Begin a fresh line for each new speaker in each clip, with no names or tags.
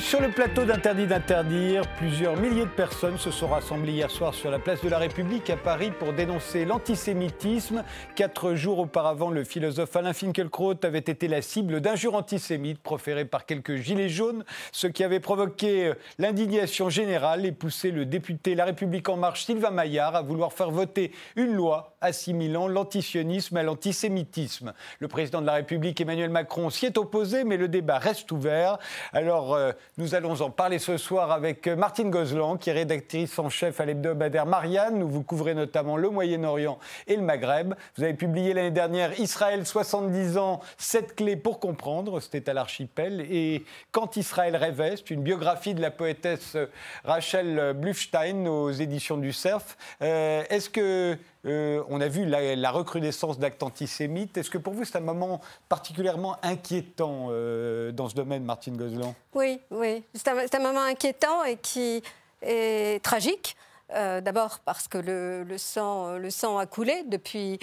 Sur le plateau d'Interdit d'interdire. Plusieurs milliers de personnes se sont rassemblées hier soir sur la place de la République à Paris pour dénoncer l'antisémitisme. Quatre jours auparavant, le philosophe Alain Finkielkraut avait été la cible d'injures antisémites proférées par quelques gilets jaunes, ce qui avait provoqué l'indignation générale et poussé le député La République En Marche Sylvain Maillard à vouloir faire voter une loi assimilant l'antisionisme à l'antisémitisme. Le président de la République Emmanuel Macron s'y est opposé, mais le débat reste ouvert. Alors, euh, nous allons en parler ce soir avec euh, Martine Gozlan, qui est rédactrice en chef à l'hebdomadaire Marianne, où vous couvrez notamment le Moyen-Orient et le Maghreb. Vous avez publié l'année dernière Israël 70 ans, 7 clés pour comprendre, c'était à l'archipel. Et Quand Israël rêvait, c'est une biographie de la poétesse euh, Rachel Blufstein aux éditions du Cerf. Est-ce que euh, on a vu la, recrudescence d'actes antisémites. Est-ce que pour vous, c'est un moment particulièrement inquiétant euh, dans ce domaine, Martine Gozlan
Oui, oui. C'est un, moment inquiétant et qui est tragique. Euh, d'abord parce que le, sang, a coulé depuis,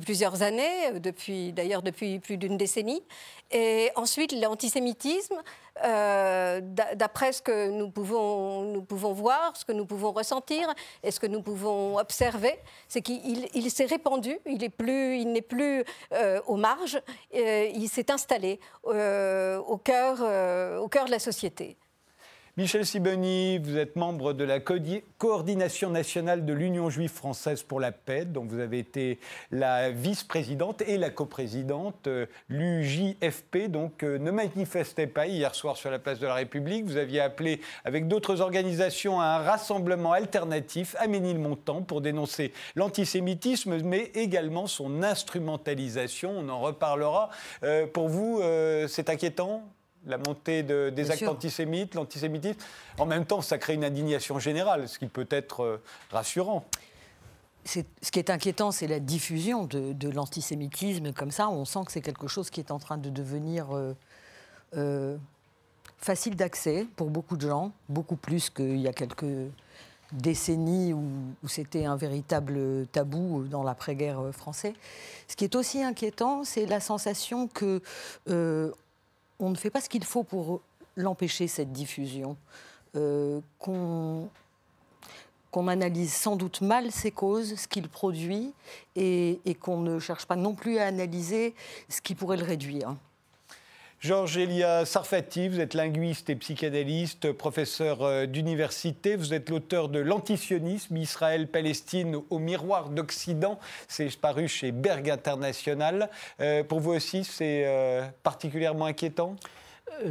plusieurs années, depuis, d'ailleurs depuis plus d'une décennie. Et ensuite, l'antisémitisme, euh, d'après ce que nous pouvons, voir, ce que nous pouvons ressentir et ce que nous pouvons observer, c'est qu'il s'est répandu, il n'est plus, il euh, aux marges, il s'est installé au cœur de la société.
Michel Sibony, vous êtes membre de la coordination nationale de l'Union juive française pour la paix, dont vous avez été la vice-présidente et la coprésidente. Euh, L'UJFP, donc, euh, ne manifestait pas hier soir sur la place de la République. Vous aviez appelé, avec d'autres organisations, à un rassemblement alternatif à Ménilmontant pour dénoncer l'antisémitisme, mais également son instrumentalisation. On en reparlera. Euh, pour vous, c'est inquiétant? La montée des actes antisémites, l'antisémitisme. En même temps, ça crée une indignation générale, ce qui peut être euh, rassurant.
ce qui est inquiétant, c'est la diffusion de, l'antisémitisme comme ça. On sent que c'est quelque chose qui est en train de devenir euh, euh, facile d'accès pour beaucoup de gens, beaucoup plus qu'il y a quelques décennies où, c'était un véritable tabou dans l'après-guerre français. Ce qui est aussi inquiétant, c'est la sensation que on ne fait pas ce qu'il faut pour l'empêcher, cette diffusion, euh, qu'on analyse sans doute mal ses causes, ce qu'il produit, et, qu'on ne cherche pas non plus à analyser ce qui pourrait le réduire.
Georges Elia Sarfati, vous êtes linguiste et psychanalyste, professeur euh, d'université. Vous êtes l'auteur de L'antisionisme, Israël-Palestine au miroir d'Occident. C'est paru chez Berg International. Euh, pour vous aussi, c'est euh, particulièrement inquiétant?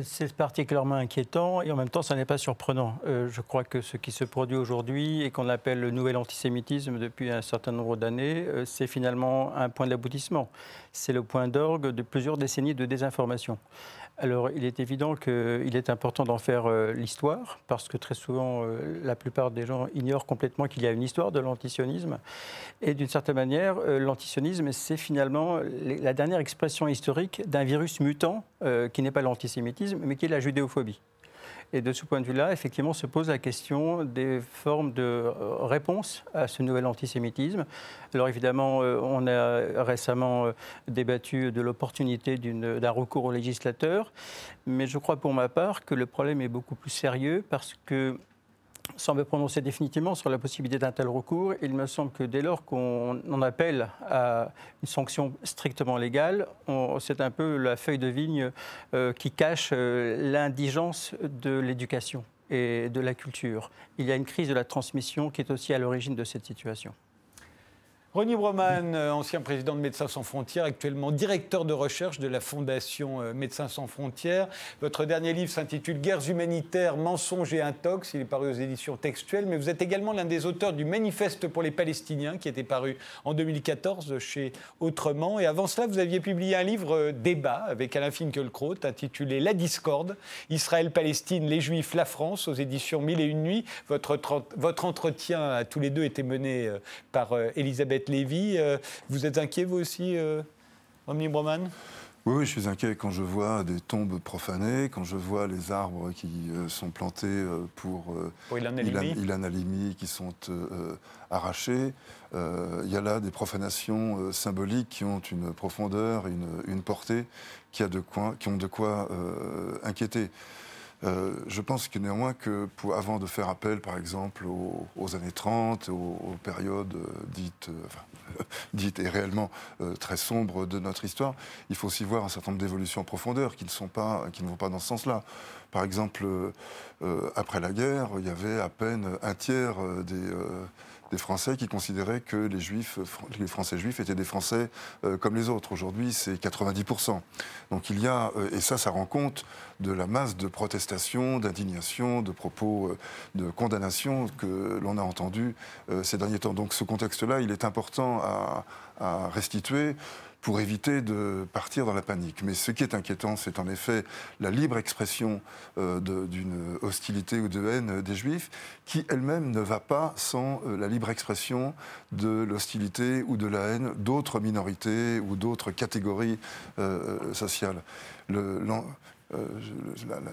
C'est particulièrement inquiétant et en même temps, ça n'est pas surprenant. Euh, je crois que ce qui se produit aujourd'hui et qu'on appelle le nouvel antisémitisme depuis un certain nombre d'années, euh, c'est finalement un point d'aboutissement. C'est le point d'orgue de plusieurs décennies de désinformation. Alors, il est évident qu'il est important d'en faire euh, l'histoire, parce que très souvent, euh, la plupart des gens ignorent complètement qu'il y a une histoire de l'antisionisme. Et d'une certaine manière, euh, l'antisionisme, c'est finalement la dernière expression historique d'un virus mutant qui n'est pas l'antisémitisme, mais qui est la judéophobie. Et de ce point de vue-là, effectivement, se pose la question des formes de euh, réponse à ce nouvel antisémitisme. Alors évidemment, euh, on a récemment euh, débattu de l'opportunité d'un recours au législateur, mais je crois pour ma part que le problème est beaucoup plus sérieux parce que sans me prononcer définitivement sur la possibilité d'un tel recours, il me semble que dès lors qu'on en appelle à une sanction strictement légale, c'est un peu la feuille de vigne euh, qui cache euh, l'indigence de l'éducation et de la culture. Il y a une crise de la transmission qui est aussi à l'origine de cette situation.
Ronnie Broman, euh, ancien président de Médecins sans frontières, actuellement directeur de recherche de la Fondation euh, Médecins sans frontières. Votre dernier livre s'intitule Guerres humanitaires, mensonges et intox. Il est paru aux éditions textuelles, mais vous êtes également l'un des auteurs du Manifeste pour les Palestiniens qui était paru en 2014 chez Autrement. Et avant cela, vous aviez publié un livre euh, débat avec Alain Finkielkraut intitulé La discorde, Israël-Palestine, les Juifs, la France aux éditions Mille et une nuits. Votre, votre entretien à tous les deux était mené par Elisabeth Lévy. Euh, vous êtes inquiet, vous aussi, euh, Romney Broman?
Oui, je suis inquiet quand je vois des tombes profanées, quand je vois les arbres qui euh, sont plantés pour,
pour Ilan,
Halimi. qui sont arrachés. Il y a là des profanations symboliques qui ont une profondeur, une, une portée qui, a de quoi, qui ont de quoi inquiéter. Euh, je pense que néanmoins que avant de faire appel, par exemple, aux, années 30, aux, périodes dites, dites et réellement très sombres de notre histoire, il faut aussi voir un certain nombre d'évolutions en profondeur qui ne, sont pas, qui ne vont pas dans ce sens-là. Par exemple, après la guerre, il y avait à peine un tiers des Français qui considéraient que les Français juifs étaient des Français euh, comme les autres. Aujourd'hui, c'est 90%. Donc il y a, euh, et ça, ça rend compte de la masse de protestations, d'indignation, de propos euh, de condamnation que l'on a entendus ces derniers temps. Donc ce contexte-là, il est important à restituer pour éviter de partir dans la panique. Mais ce qui est inquiétant, c'est en effet la libre expression euh, d'une hostilité ou de haine des Juifs, qui elle-même ne va pas sans euh, la libre expression de l'hostilité ou de la haine d'autres minorités ou d'autres catégories euh, sociales. Le, euh,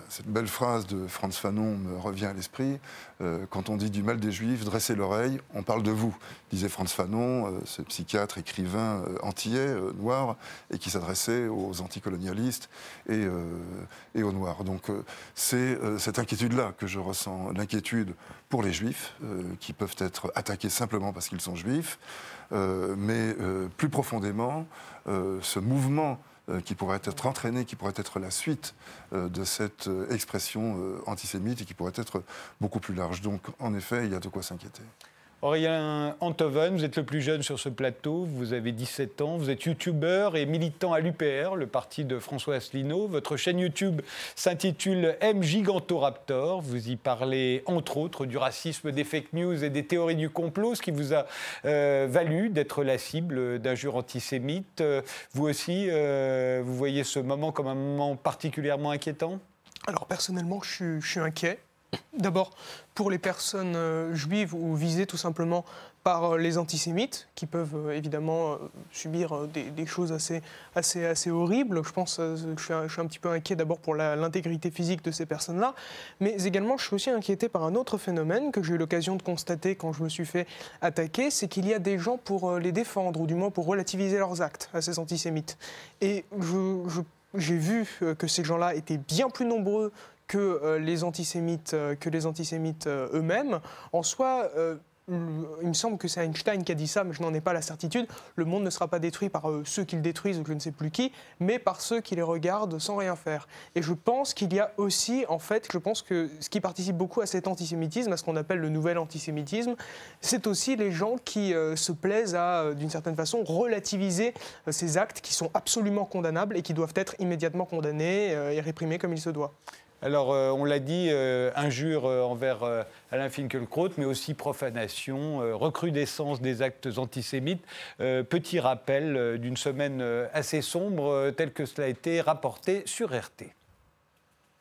cette belle phrase de Franz Fanon me revient à l'esprit. Euh, quand on dit du mal des Juifs, dressez l'oreille, on parle de vous, disait Franz Fanon, euh, ce psychiatre, écrivain antillais, noir, et qui s'adressait aux anticolonialistes et, et aux Noirs. Donc c'est cette inquiétude-là que je ressens, l'inquiétude pour les Juifs, qui peuvent être attaqués simplement parce qu'ils sont Juifs, mais plus profondément, ce mouvement qui pourrait être entraîné, qui pourrait être la suite euh, de cette euh, expression antisémite et qui pourrait être beaucoup plus large. Donc, en effet, il y a de quoi s'inquiéter.
Aurélien Antoven, vous êtes le plus jeune sur ce plateau, vous avez 17 ans, vous êtes youtubeur et militant à l'UPR, le parti de François Asselineau. Votre chaîne YouTube s'intitule M Gigantoraptor. Vous y parlez entre autres du racisme, des fake news et des théories du complot, ce qui vous a euh, valu d'être la cible d'injures antisémites. Euh, vous aussi, euh, vous voyez ce moment comme un moment particulièrement inquiétant?
Alors personnellement, je suis inquiet. D'abord, pour les personnes euh, juives ou visées tout simplement par euh, les antisémites, qui peuvent euh, évidemment subir des, choses assez, assez, assez horribles. Je pense que je suis, un, petit peu inquiet d'abord pour l'intégrité physique de ces personnes-là, mais également je suis aussi inquiété par un autre phénomène que j'ai eu l'occasion de constater quand je me suis fait attaquer, c'est qu'il y a des gens pour les défendre, ou du moins pour relativiser leurs actes à ces antisémites. Et j'ai vu que ces gens-là étaient bien plus nombreux que euh, les antisémites, euh, que les antisémites euh, eux-mêmes. En soi, il me semble que c'est Einstein qui a dit ça, mais je n'en ai pas la certitude. Le monde ne sera pas détruit par ceux qui le détruisent ou je ne sais plus qui, mais par ceux qui les regardent sans rien faire. Et je pense qu'il y a aussi, en fait, je pense que ce qui participe beaucoup à cet antisémitisme, à ce qu'on appelle le nouvel antisémitisme, c'est aussi les gens qui se plaisent à, d'une certaine façon, relativiser ces actes qui sont absolument condamnables et qui doivent être immédiatement condamnés et réprimés comme il se doit.
Alors, euh, on l'a dit, euh, injure euh, envers Alain Finkielkraut, mais aussi profanation, recrudescence des actes antisémites. petit rappel d'une semaine assez sombre, telle que cela a été rapporté sur RT.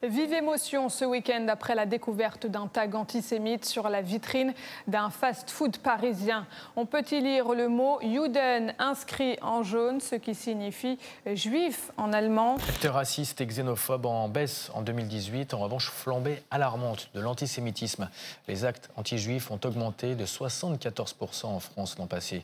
Vive émotion ce week-end après la découverte d'un tag antisémite sur la vitrine d'un fast-food parisien. On peut y lire le mot Juden inscrit en jaune, ce qui signifie juif en allemand.
Raciste et xénophobe en baisse en 2018, en revanche flambée alarmante de l'antisémitisme. Les actes anti-juifs ont augmenté de 74% en France l'an passé.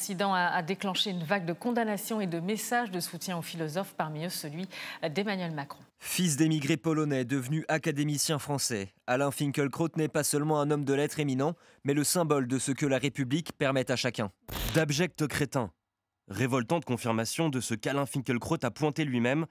Incident a, déclenché une vague de condamnations et de messages de soutien aux philosophes, parmi eux celui d'Emmanuel Macron.
Fils d'émigrés polonais devenu académicien français, Alain Finkielkraut n'est pas seulement un homme de lettres éminent, mais le symbole de ce que la République permet à chacun. D'abjects crétins. Révoltante confirmation de ce qu'Alain Finkielkraut a pointé lui-même,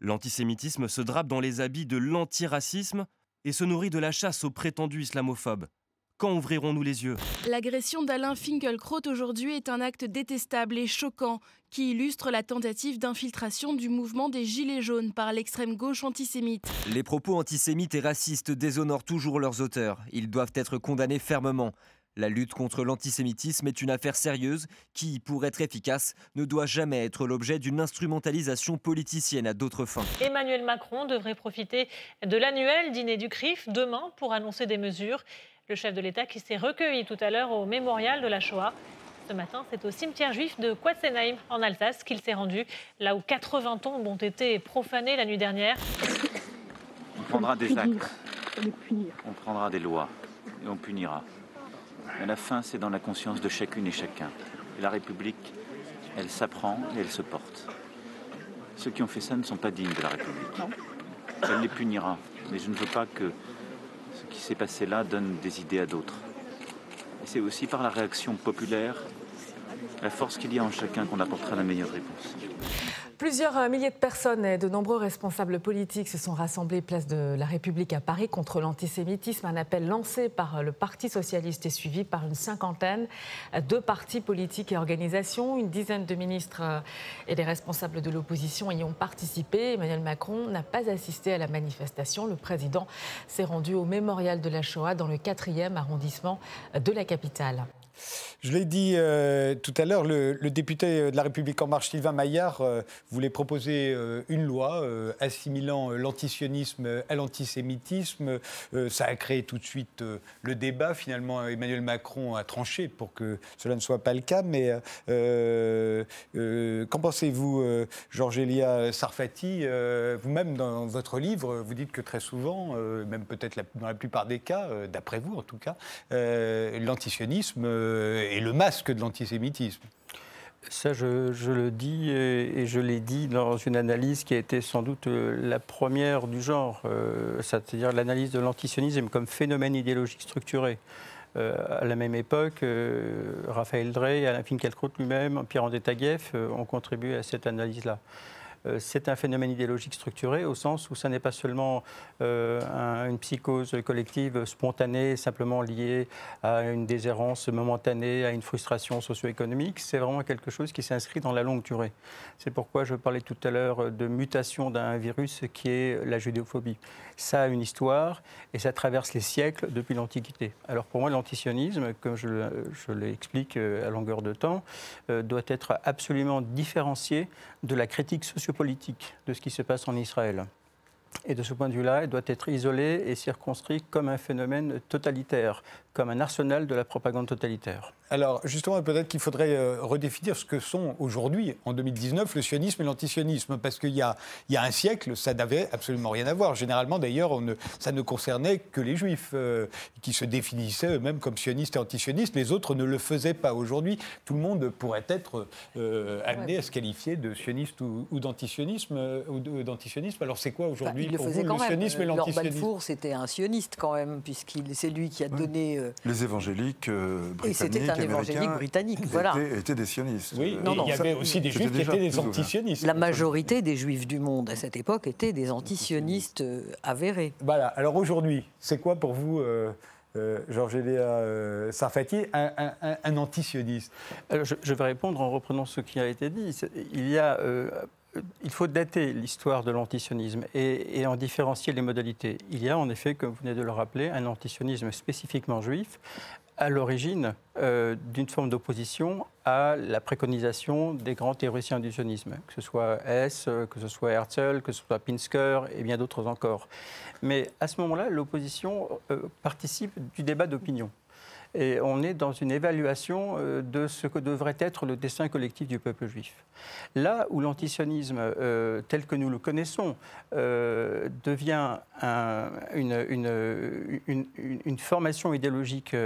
l'antisémitisme se drape dans les habits de l'antiracisme et se nourrit de la chasse aux prétendus islamophobes. Quand ouvrirons-nous les yeux?
L'agression d'Alain Finkielkraut aujourd'hui est un acte détestable et choquant qui illustre la tentative d'infiltration du mouvement des Gilets jaunes par l'extrême gauche antisémite.
Les propos antisémites et racistes déshonorent toujours leurs auteurs. Ils doivent être condamnés fermement. La lutte contre l'antisémitisme est une affaire sérieuse qui, pour être efficace, ne doit jamais être l'objet d'une instrumentalisation politicienne à d'autres fins.
Emmanuel Macron devrait profiter de l'annuel dîner du CRIF demain pour annoncer des mesures. Le chef de l'État qui s'est recueilli tout à l'heure au mémorial de la Shoah. Ce matin, c'est au cimetière juif de Quatzenheim en Alsace qu'il s'est rendu, là où 80 tombes ont été profanées la nuit dernière.
On prendra des actes, on prendra des lois et on punira. Mais la fin, c'est dans la conscience de chacune et chacun. Et la République, elle s'apprend et elle se porte. Ceux qui ont fait ça ne sont pas dignes de la République. Elle les punira. Mais je ne veux pas que ce qui s'est passé là donne des idées à d'autres. Et c'est aussi par la réaction populaire, la force qu'il y a en chacun qu'on apportera la meilleure réponse.
Plusieurs euh, milliers de personnes et de nombreux responsables politiques se sont rassemblés place de la République à Paris contre l'antisémitisme. Un appel lancé par euh, le Parti socialiste est suivi par une cinquantaine de partis politiques et organisations. Une dizaine de ministres euh, et des responsables de l'opposition y ont participé. Emmanuel Macron n'a pas assisté à la manifestation. Le président s'est rendu au mémorial de la Shoah dans le 4e arrondissement de la capitale.
Je l'ai dit euh, tout à l'heure, le, député de la République En Marche, Sylvain Maillard, euh, voulait proposer euh, une loi assimilant l'antisionisme à l'antisémitisme. ça a créé tout de suite le débat. Finalement, Emmanuel Macron a tranché pour que cela ne soit pas le cas. Mais qu'en pensez-vous, Georges Elia Sarfati? Vous-même, dans votre livre, vous dites que très souvent, même peut-être dans la plupart des cas, d'après vous en tout cas, l'antisionisme et le masque de l'antisémitisme.
Ça, je, le dis et, je l'ai dit dans une analyse qui a été sans doute euh, la première du genre, euh, c'est-à-dire l'analyse de l'antisionisme comme phénomène idéologique structuré. Euh, à la même époque, Raphaël Drey, Alain Finkielkraut lui-même, Pierre-André Taguieff ont contribué à cette analyse-là. Euh, c'est un phénomène idéologique structuré au sens où ça n'est pas seulement euh, une psychose collective spontanée, simplement liée à une déshérence momentanée, à une frustration socio-économique. C'est vraiment quelque chose qui s'inscrit dans la longue durée. C'est pourquoi je parlais tout à l'heure de mutation d'un virus qui est la judéophobie. Ça a une histoire et ça traverse les siècles depuis l'Antiquité. Alors pour moi, l'antisionisme, comme je, l'explique euh, à longueur de temps, doit être absolument différencié de la critique sociopolitique de ce qui se passe en Israël. Et de ce point de vue-là, il doit être isolé et circonscrit comme un phénomène totalitaire, comme un arsenal de la propagande totalitaire.
Alors justement, peut-être qu'il faudrait euh, redéfinir ce que sont aujourd'hui, en 2019, le sionisme et l'antisionisme, parce qu'il y, a, un siècle, ça n'avait absolument rien à voir. Généralement, d'ailleurs, ça ne concernait que les juifs, euh, qui se définissaient eux-mêmes comme sionistes et antisionistes. Les autres ne le faisaient pas. Aujourd'hui, tout le monde pourrait être euh, amené à se qualifier de sioniste ou, d'antisionisme. Alors c'est quoi aujourd'hui
pour vous, le sionisme et l'antisionisme? C'était un sioniste quand même, puisqu'il c'est lui qui a donné
les évangéliques euh, britanniques, et
c'était un évangélique britannique, voilà.
Étaient, des sionistes.
Oui, non, non, il y avait aussi des juifs qui étaient des antisionistes.
La majorité des juifs du monde à cette époque étaient des antisionistes euh, avérés.
Voilà. Alors aujourd'hui, c'est quoi pour vous euh, euh Georges Eléa Sarfati, un, un, un, antisioniste?
Je, je, vais répondre en reprenant ce qui a été dit. Il y a il faut dater l'histoire de l'antisionisme et, en différencier les modalités. Il y a en effet, comme vous venez de le rappeler, un antisionisme spécifiquement juif à l'origine euh, d'une forme d'opposition à la préconisation des grands théoriciens du sionisme, que ce soit Hess, que ce soit Herzl, que ce soit Pinsker et bien d'autres encore. Mais à ce moment-là, l'opposition euh, participe du débat d'opinion. Et on est dans une évaluation euh, de ce que devrait être le destin collectif du peuple juif. Là où l'antisionisme, euh, tel que nous le connaissons, euh, devient une, une, formation idéologique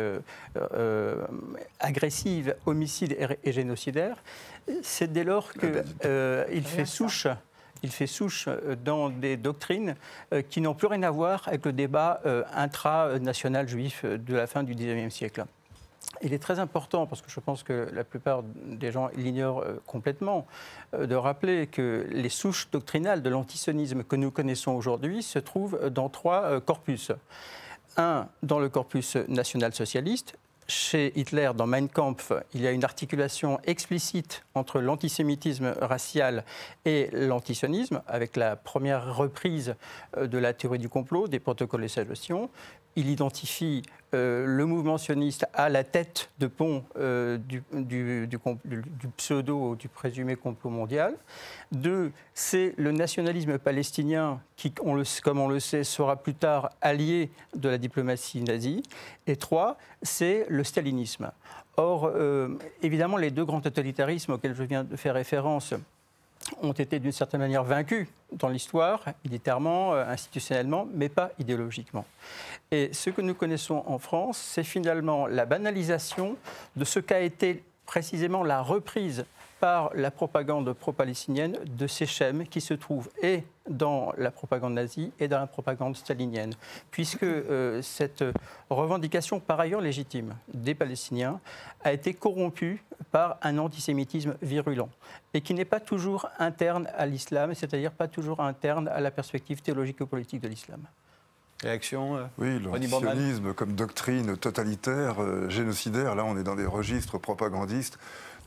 agressive, homicide et, génocidaire, c'est dès lors qu'il ah ben, fait souche il fait souche euh, dans des doctrines euh, qui n'ont plus rien à voir avec le débat euh, intranational juif de la fin du XIXe siècle. Il est très important, parce que je pense que la plupart des gens l'ignorent complètement, de rappeler que les souches doctrinales de l'antisionisme que nous connaissons aujourd'hui se trouvent dans trois corpus. Un, dans le corpus national-socialiste, chez Hitler, dans Mein Kampf, il y a une articulation explicite entre l'antisémitisme racial et l'antisionisme, avec la première reprise euh, de la théorie du complot, des protocoles de salvation. Il identifie euh, le mouvement sioniste à la tête de pont euh, du, pseudo, du présumé complot mondial. Deux, c'est le nationalisme palestinien qui, comme on le sait, sera plus tard allié de la diplomatie nazie. Et trois, c'est le stalinisme. Or, euh, évidemment, les deux grands totalitarismes auxquels je viens de faire référence ont été d'une certaine manière vaincus dans l'histoire, militairement, euh, institutionnellement, mais pas idéologiquement. Et ce que nous connaissons en France, c'est finalement la banalisation de ce qu'a été précisément la reprise par la propagande pro-palestinienne de ces schèmes qui se trouvent et dans la propagande nazie et dans la propagande stalinienne, puisque euh, cette revendication, par ailleurs légitime, des Palestiniens a été corrompue par un antisémitisme virulent et qui n'est pas toujours interne à l'islam, c'est-à-dire pas toujours interne à la perspective théologico-politique de l'islam.
Réaction euh,
Oui, l'antisionisme comme doctrine totalitaire, euh, génocidaire, là on est dans des registres propagandistes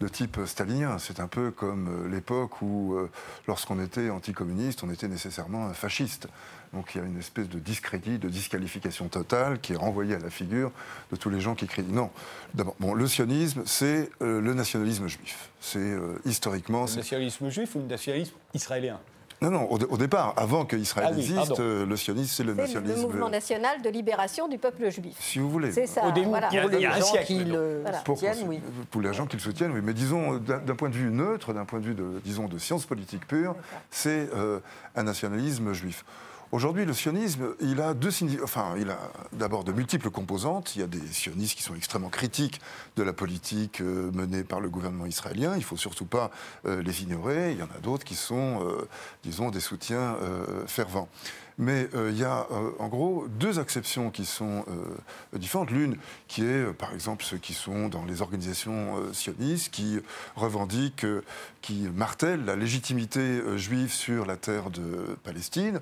de type stalinien. C'est un peu comme euh, l'époque où, euh, lorsqu'on était anticommuniste, on était nécessairement un fasciste. Donc il y a une espèce de discrédit, de disqualification totale qui est renvoyée à la figure de tous les gens qui crient. Non, d'abord, bon, le sionisme, c'est euh, le nationalisme juif. C'est historiquement.
Le nationalisme juif ou le nationalisme israélien?
Non, non, au, départ, avant qu'Israël ah existe, le sionisme, c'est le nationalisme.
le mouvement national de libération du peuple juif.
Si vous voulez.
C'est ça. Au
début,
voilà.
il y a,
pour les
gens
qui le soutiennent, oui.
Pour les gens qui le soutiennent, oui. Mais disons, d'un point de vue neutre, d'un point de vue de, disons, de science politique pure, c'est euh, un nationalisme juif. Aujourd'hui, le sionisme, il a deux enfin, il a d'abord de multiples composantes. Il y a des sionistes qui sont extrêmement critiques de la politique euh, menée par le gouvernement israélien. Il ne faut surtout pas euh, les ignorer. Il y en a d'autres qui sont, euh, disons, des soutiens fervents. Mais il y a en gros deux acceptions qui sont différentes. L'une qui est, par exemple, ceux qui sont dans les organisations sionistes, qui revendiquent, qui martèlent la légitimité juive sur la terre de Palestine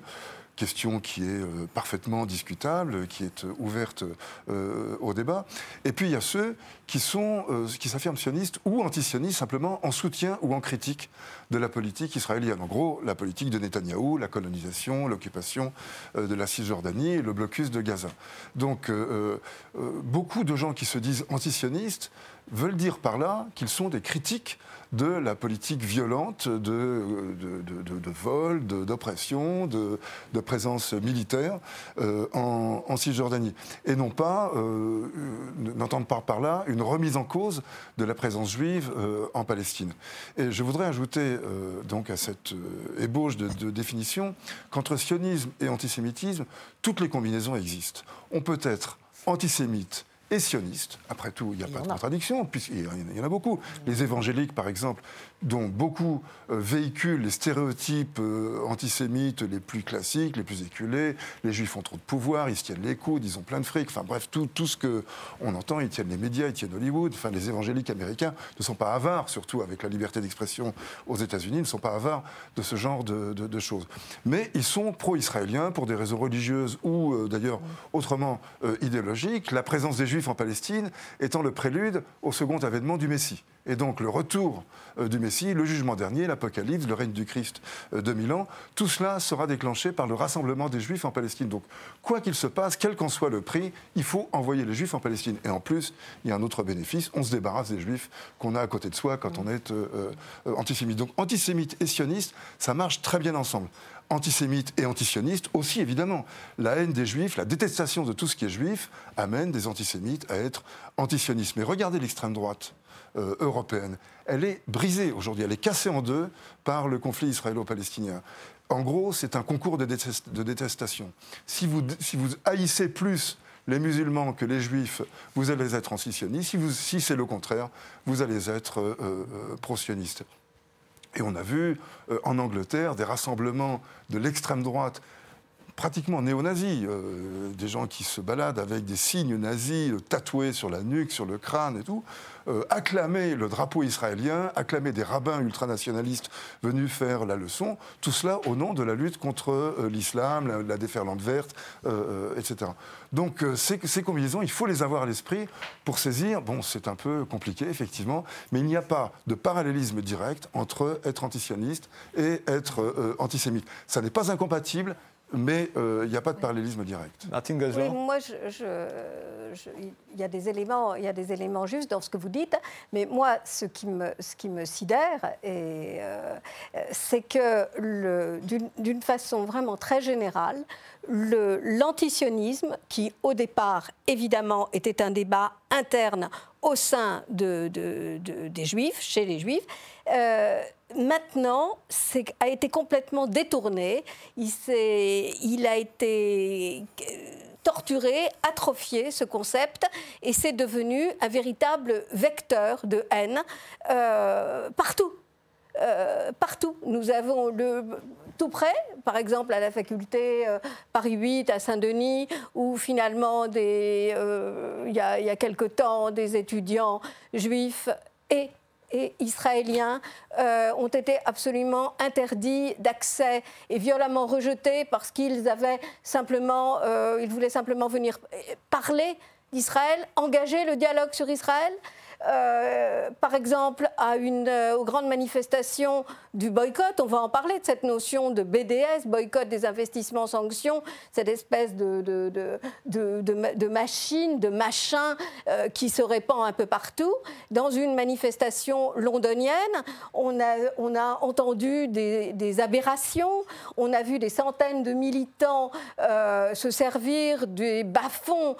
question qui est euh, parfaitement discutable, qui est euh, ouverte euh, au débat. Et puis il y a ceux qui s'affirment sionistes ou antisionistes simplement en soutien ou en critique de la politique israélienne. En gros, la politique de Netanyahou, la colonisation, l'occupation de la Cisjordanie le blocus de Gaza. Donc beaucoup de gens qui se disent antisionistes veulent dire par là qu'ils sont des critiques de la politique violente de, de, vol, d'oppression, de, présence militaire euh, en, Cisjordanie. Et non pas, euh, n'entendre pas par là une remise en cause de la présence juive euh, en Palestine. Et je voudrais ajouter donc à cette ébauche de, définition qu'entre sionisme et antisémitisme, toutes les combinaisons existent. On peut être antisémite et sionistes. Après tout, il n'y a pas de contradiction, puisqu'il y en a beaucoup. Les évangéliques, par exemple, dont beaucoup euh, véhiculent les stéréotypes euh, antisémites les plus classiques, les plus éculés. Les juifs ont trop de pouvoir, ils se tiennent les coudes, ils ont plein de fric. Enfin bref, tout, tout ce qu'on entend, ils tiennent les médias, ils tiennent Hollywood. Enfin, les évangéliques américains ne sont pas avares, surtout avec la liberté d'expression aux États-Unis, ne sont pas avares de ce genre de, choses. Mais ils sont pro-israéliens pour des raisons religieuses ou euh, d'ailleurs autrement idéologiques. La présence des juifs en Palestine étant le prélude au second avènement du Messie. Et donc le retour euh, du Messie, le jugement dernier, l'Apocalypse, le règne du Christ euh, de mille ans, tout cela sera déclenché par le rassemblement des Juifs en Palestine. Donc quoi qu'il se passe, quel qu'en soit le prix, il faut envoyer les Juifs en Palestine. Et en plus, il y a un autre bénéfice, on se débarrasse des Juifs qu'on a à côté de soi quand on est euh, antisémite. Donc antisémite et sioniste, ça marche très bien ensemble antisémite et antisioniste aussi, évidemment. La haine des juifs, la détestation de tout ce qui est juif, amène des antisémites à être antisionistes. Mais regardez l'extrême droite. Euh, européenne. Elle est brisée aujourd'hui, elle est cassée en deux par le conflit israélo-palestinien. En gros, c'est un concours de, détestation. Si vous, si vous haïssez plus les musulmans que les juifs, vous allez être antisionistes. Si, si c'est le contraire, vous allez être euh, euh, pro-sionistes. Et on a vu en Angleterre des rassemblements de l'extrême droite pratiquement néo-nazis, des gens qui se baladent avec des signes nazis tatoués sur la nuque, sur le crâne et tout, euh, acclamer le drapeau israélien, acclamer des rabbins ultranationalistes venus faire la leçon, tout cela au nom de la lutte contre euh, l'islam, la, déferlante verte, euh, etc. Donc ces, ces, combinaisons, il faut les avoir à l'esprit pour saisir, bon c'est un peu compliqué effectivement, mais il n'y a pas de parallélisme direct entre être antisioniste et être antisémite. Ça n'est pas incompatible, mais euh, il n'y a pas de parallélisme direct.
Martine
Oui,
Gozlan
moi, je- je- je- il y a des éléments, il y a des éléments justes dans ce que vous dites, mais moi, ce qui me, ce qui me sidère, euh, c'est que d'une d'une façon vraiment très générale, le- l'antisionisme, qui au départ, évidemment, était un débat interne au sein de- de- de- des Juifs, chez les Juifs, euh, maintenant a été complètement détourné. Il, il a été torturé, atrophié ce concept, et c'est devenu un véritable vecteur de haine euh, partout. Euh, partout. Nous avons tout près, par exemple à la faculté euh, Paris 8 à Saint-Denis, où finalement, il y, y a quelque temps, des étudiants juifs et et israéliens euh, ont été absolument interdits d'accès et violemment rejetés parce qu'ils avaient simplement, euh, ils voulaient simplement venir parler d'Israël, engager le dialogue sur Israël. Euh, par exemple, à une, euh, aux grandes manifestations du boycott, on va en parler de cette notion de BDS, boycott des investissements sanctions, cette espèce de, de, de, de, de ma- de machine, de machin euh, qui se répand un peu partout. Dans une manifestation londonienne, on a, entendu des, des aberrations, on a vu des centaines de militants se servir des bas-fonds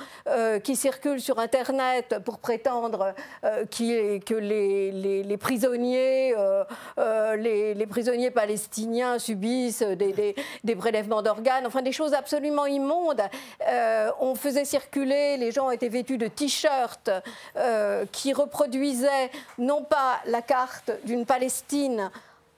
qui circulent sur Internet pour prétendre euh, que les, prisonniers, euh, euh, les, prisonniers palestiniens subissent des, des- prélèvements d'organes, enfin des choses absolument immondes. On faisait circuler, les gens étaient vêtus de t-shirts qui reproduisaient non pas la carte d'une Palestine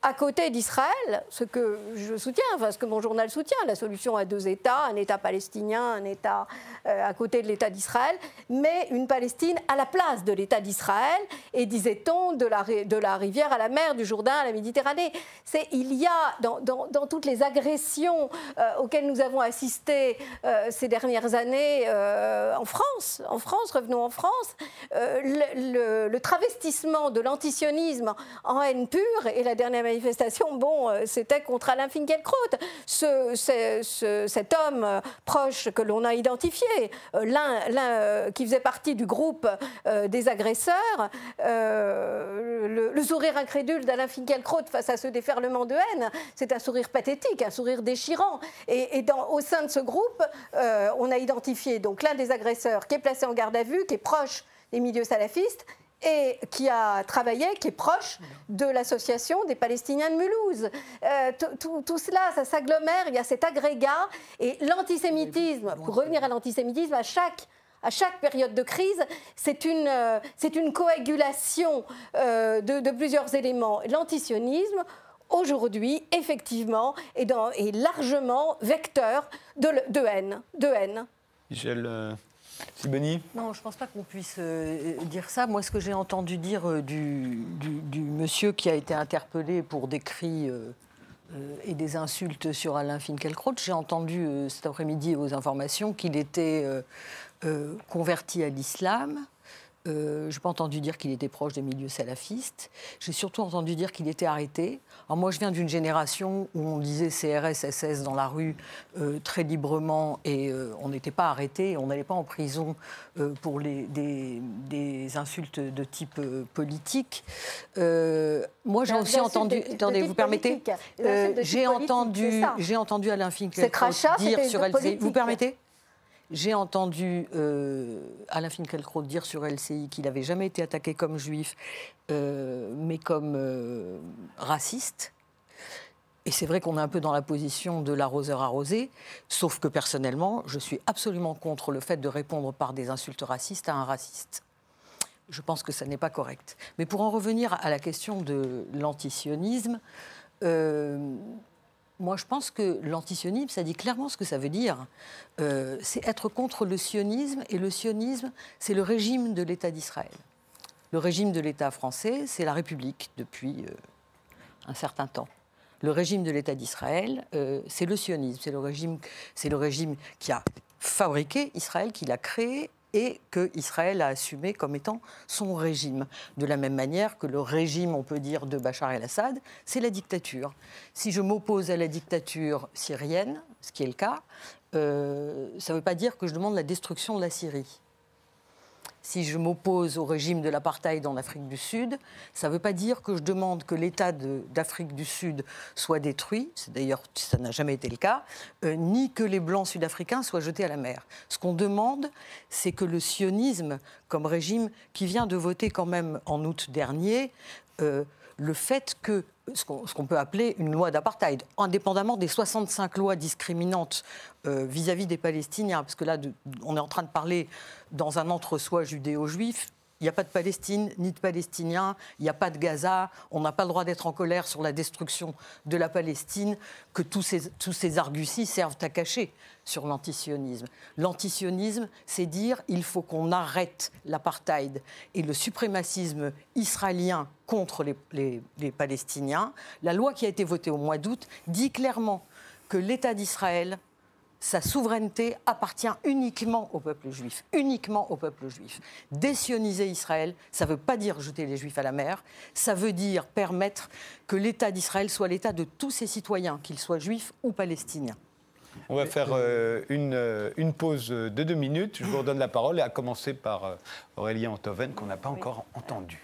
à côté d'Israël, ce que je soutiens, enfin ce que mon journal soutient, la solution à deux États, un État palestinien, un État euh, à côté de l'État d'Israël, mais une Palestine à la place de l'État d'Israël, et disait-on, de la, de la rivière à la mer, du Jourdain à la Méditerranée. C'est, il y a dans, dans- toutes les agressions euh, auxquelles nous avons assisté euh, ces dernières années en France, en France, revenons en France, le travestissement de l'antisionisme en haine pure, et la dernière bon, euh, c'était contre Alain Finkielkraut, ce, ce- ce- cet homme euh, proche que l'on a identifié, euh, l'un qui faisait partie du groupe des agresseurs, le, sourire incrédule d'Alain Finkielkraut face à ce déferlement de haine, c'est un sourire pathétique, un sourire déchirant. Et, au sein de ce groupe, on a identifié donc l'un des agresseurs qui est placé en garde à vue, qui est proche des milieux salafistes et qui a travaillé, qui est proche de l'association des Palestiniens de Mulhouse. Euh, tout- tout, tout cela, ça s'agglomère, il y a cet agrégat, et l'antisémitisme, pour revenir à l'antisémitisme, à chaque à chaque période de crise, c'est une, euh, c'est une coagulation euh, de, de plusieurs éléments. L'antisionisme, aujourd'hui, effectivement, est, dans- est largement vecteur de haine. De haine.
Michel
Non, je ne pense pas qu'on puisse euh, dire ça. Moi, ce que j'ai entendu dire euh, du, monsieur qui a été interpellé pour des cris euh, et des insultes sur Alain Finkielkraut, j'ai entendu cet après-midi aux informations qu'il était converti à l'islam. Euh, je n'ai pas entendu dire qu'il était proche des milieux salafistes. J'ai surtout entendu dire qu'il était arrêté. Alors moi, je viens d'une génération où on disait CRS, SS dans la rue euh, très librement et euh, on n'était pas arrêté, on n'allait pas en prison pour les, des, des insultes de type politique. Moi, j'ai aussi entendu.
de- de
attendez, vous permettez J'ai entendu, j'ai entendu Alain Finkielkraut dire sur LCI. Vous permettez? J'ai entendu euh, Alain Finkielkraut dire sur LCI qu'il n'avait jamais été attaqué comme juif, euh, mais comme euh, raciste. Et c'est vrai qu'on est un peu dans la position de l'arroseur arrosé, sauf que personnellement, je suis absolument contre le fait de répondre par des insultes racistes à un raciste. Je pense que ça n'est pas correct. Mais pour en revenir à la question de l'antisionisme, moi, je pense que l'antisionisme, ça dit clairement ce que ça veut dire. Euh, c'est être contre le sionisme, et le sionisme, c'est le régime de l'État d'Israël. Le régime de l'État français, c'est la République depuis euh, un certain temps. Le régime de l'État d'Israël, euh, c'est le sionisme, c'est le régime, c'est le régime qui a fabriqué Israël, qui l'a créé et que Israël a assumé comme étant son régime. De la même manière que le régime, on peut dire, de Bachar el-Assad, c'est la dictature. Si je m'oppose à la dictature syrienne, ce qui est le cas, euh, ça ne veut pas dire que je demande la destruction de la Syrie si je m'oppose au régime de l'apartheid en Afrique du Sud, ça ne veut pas dire que je demande que l'État d'Afrique du Sud soit détruit, d'ailleurs ça n'a jamais été le cas, euh, ni que les Blancs sud-africains soient jetés à la mer. Ce qu'on demande, c'est que le sionisme, comme régime qui vient de voter quand même en août dernier, euh, le fait que ce qu'on peut appeler une loi d'apartheid, indépendamment des 65 lois discriminantes euh, vis-à-vis des Palestiniens, parce que là, on est en train de parler dans un entre-soi judéo-juif, il n'y a pas de Palestine, ni de Palestiniens, il n'y a pas de Gaza, on n'a pas le droit d'être en colère sur la destruction de la Palestine, que tous ces, tous ces arguties servent à cacher sur l'antisionisme. L'antisionisme, c'est dire il faut qu'on arrête l'apartheid et le suprémacisme israélien contre les, les Palestiniens. La loi qui a été votée au mois d'août dit clairement que l'État d'Israël sa souveraineté appartient uniquement au peuple juif, uniquement au peuple juif. Désioniser Israël, ça ne veut pas dire jeter les juifs à la mer, ça veut dire permettre que l'État d'Israël soit l'État de tous ses citoyens, qu'ils soient juifs ou palestiniens.
On va faire euh, une, euh, une, pause de deux minutes. Je vous redonne la parole, et à commencer par euh, Aurélien Antoven, qu'on n'a pas encore entendu.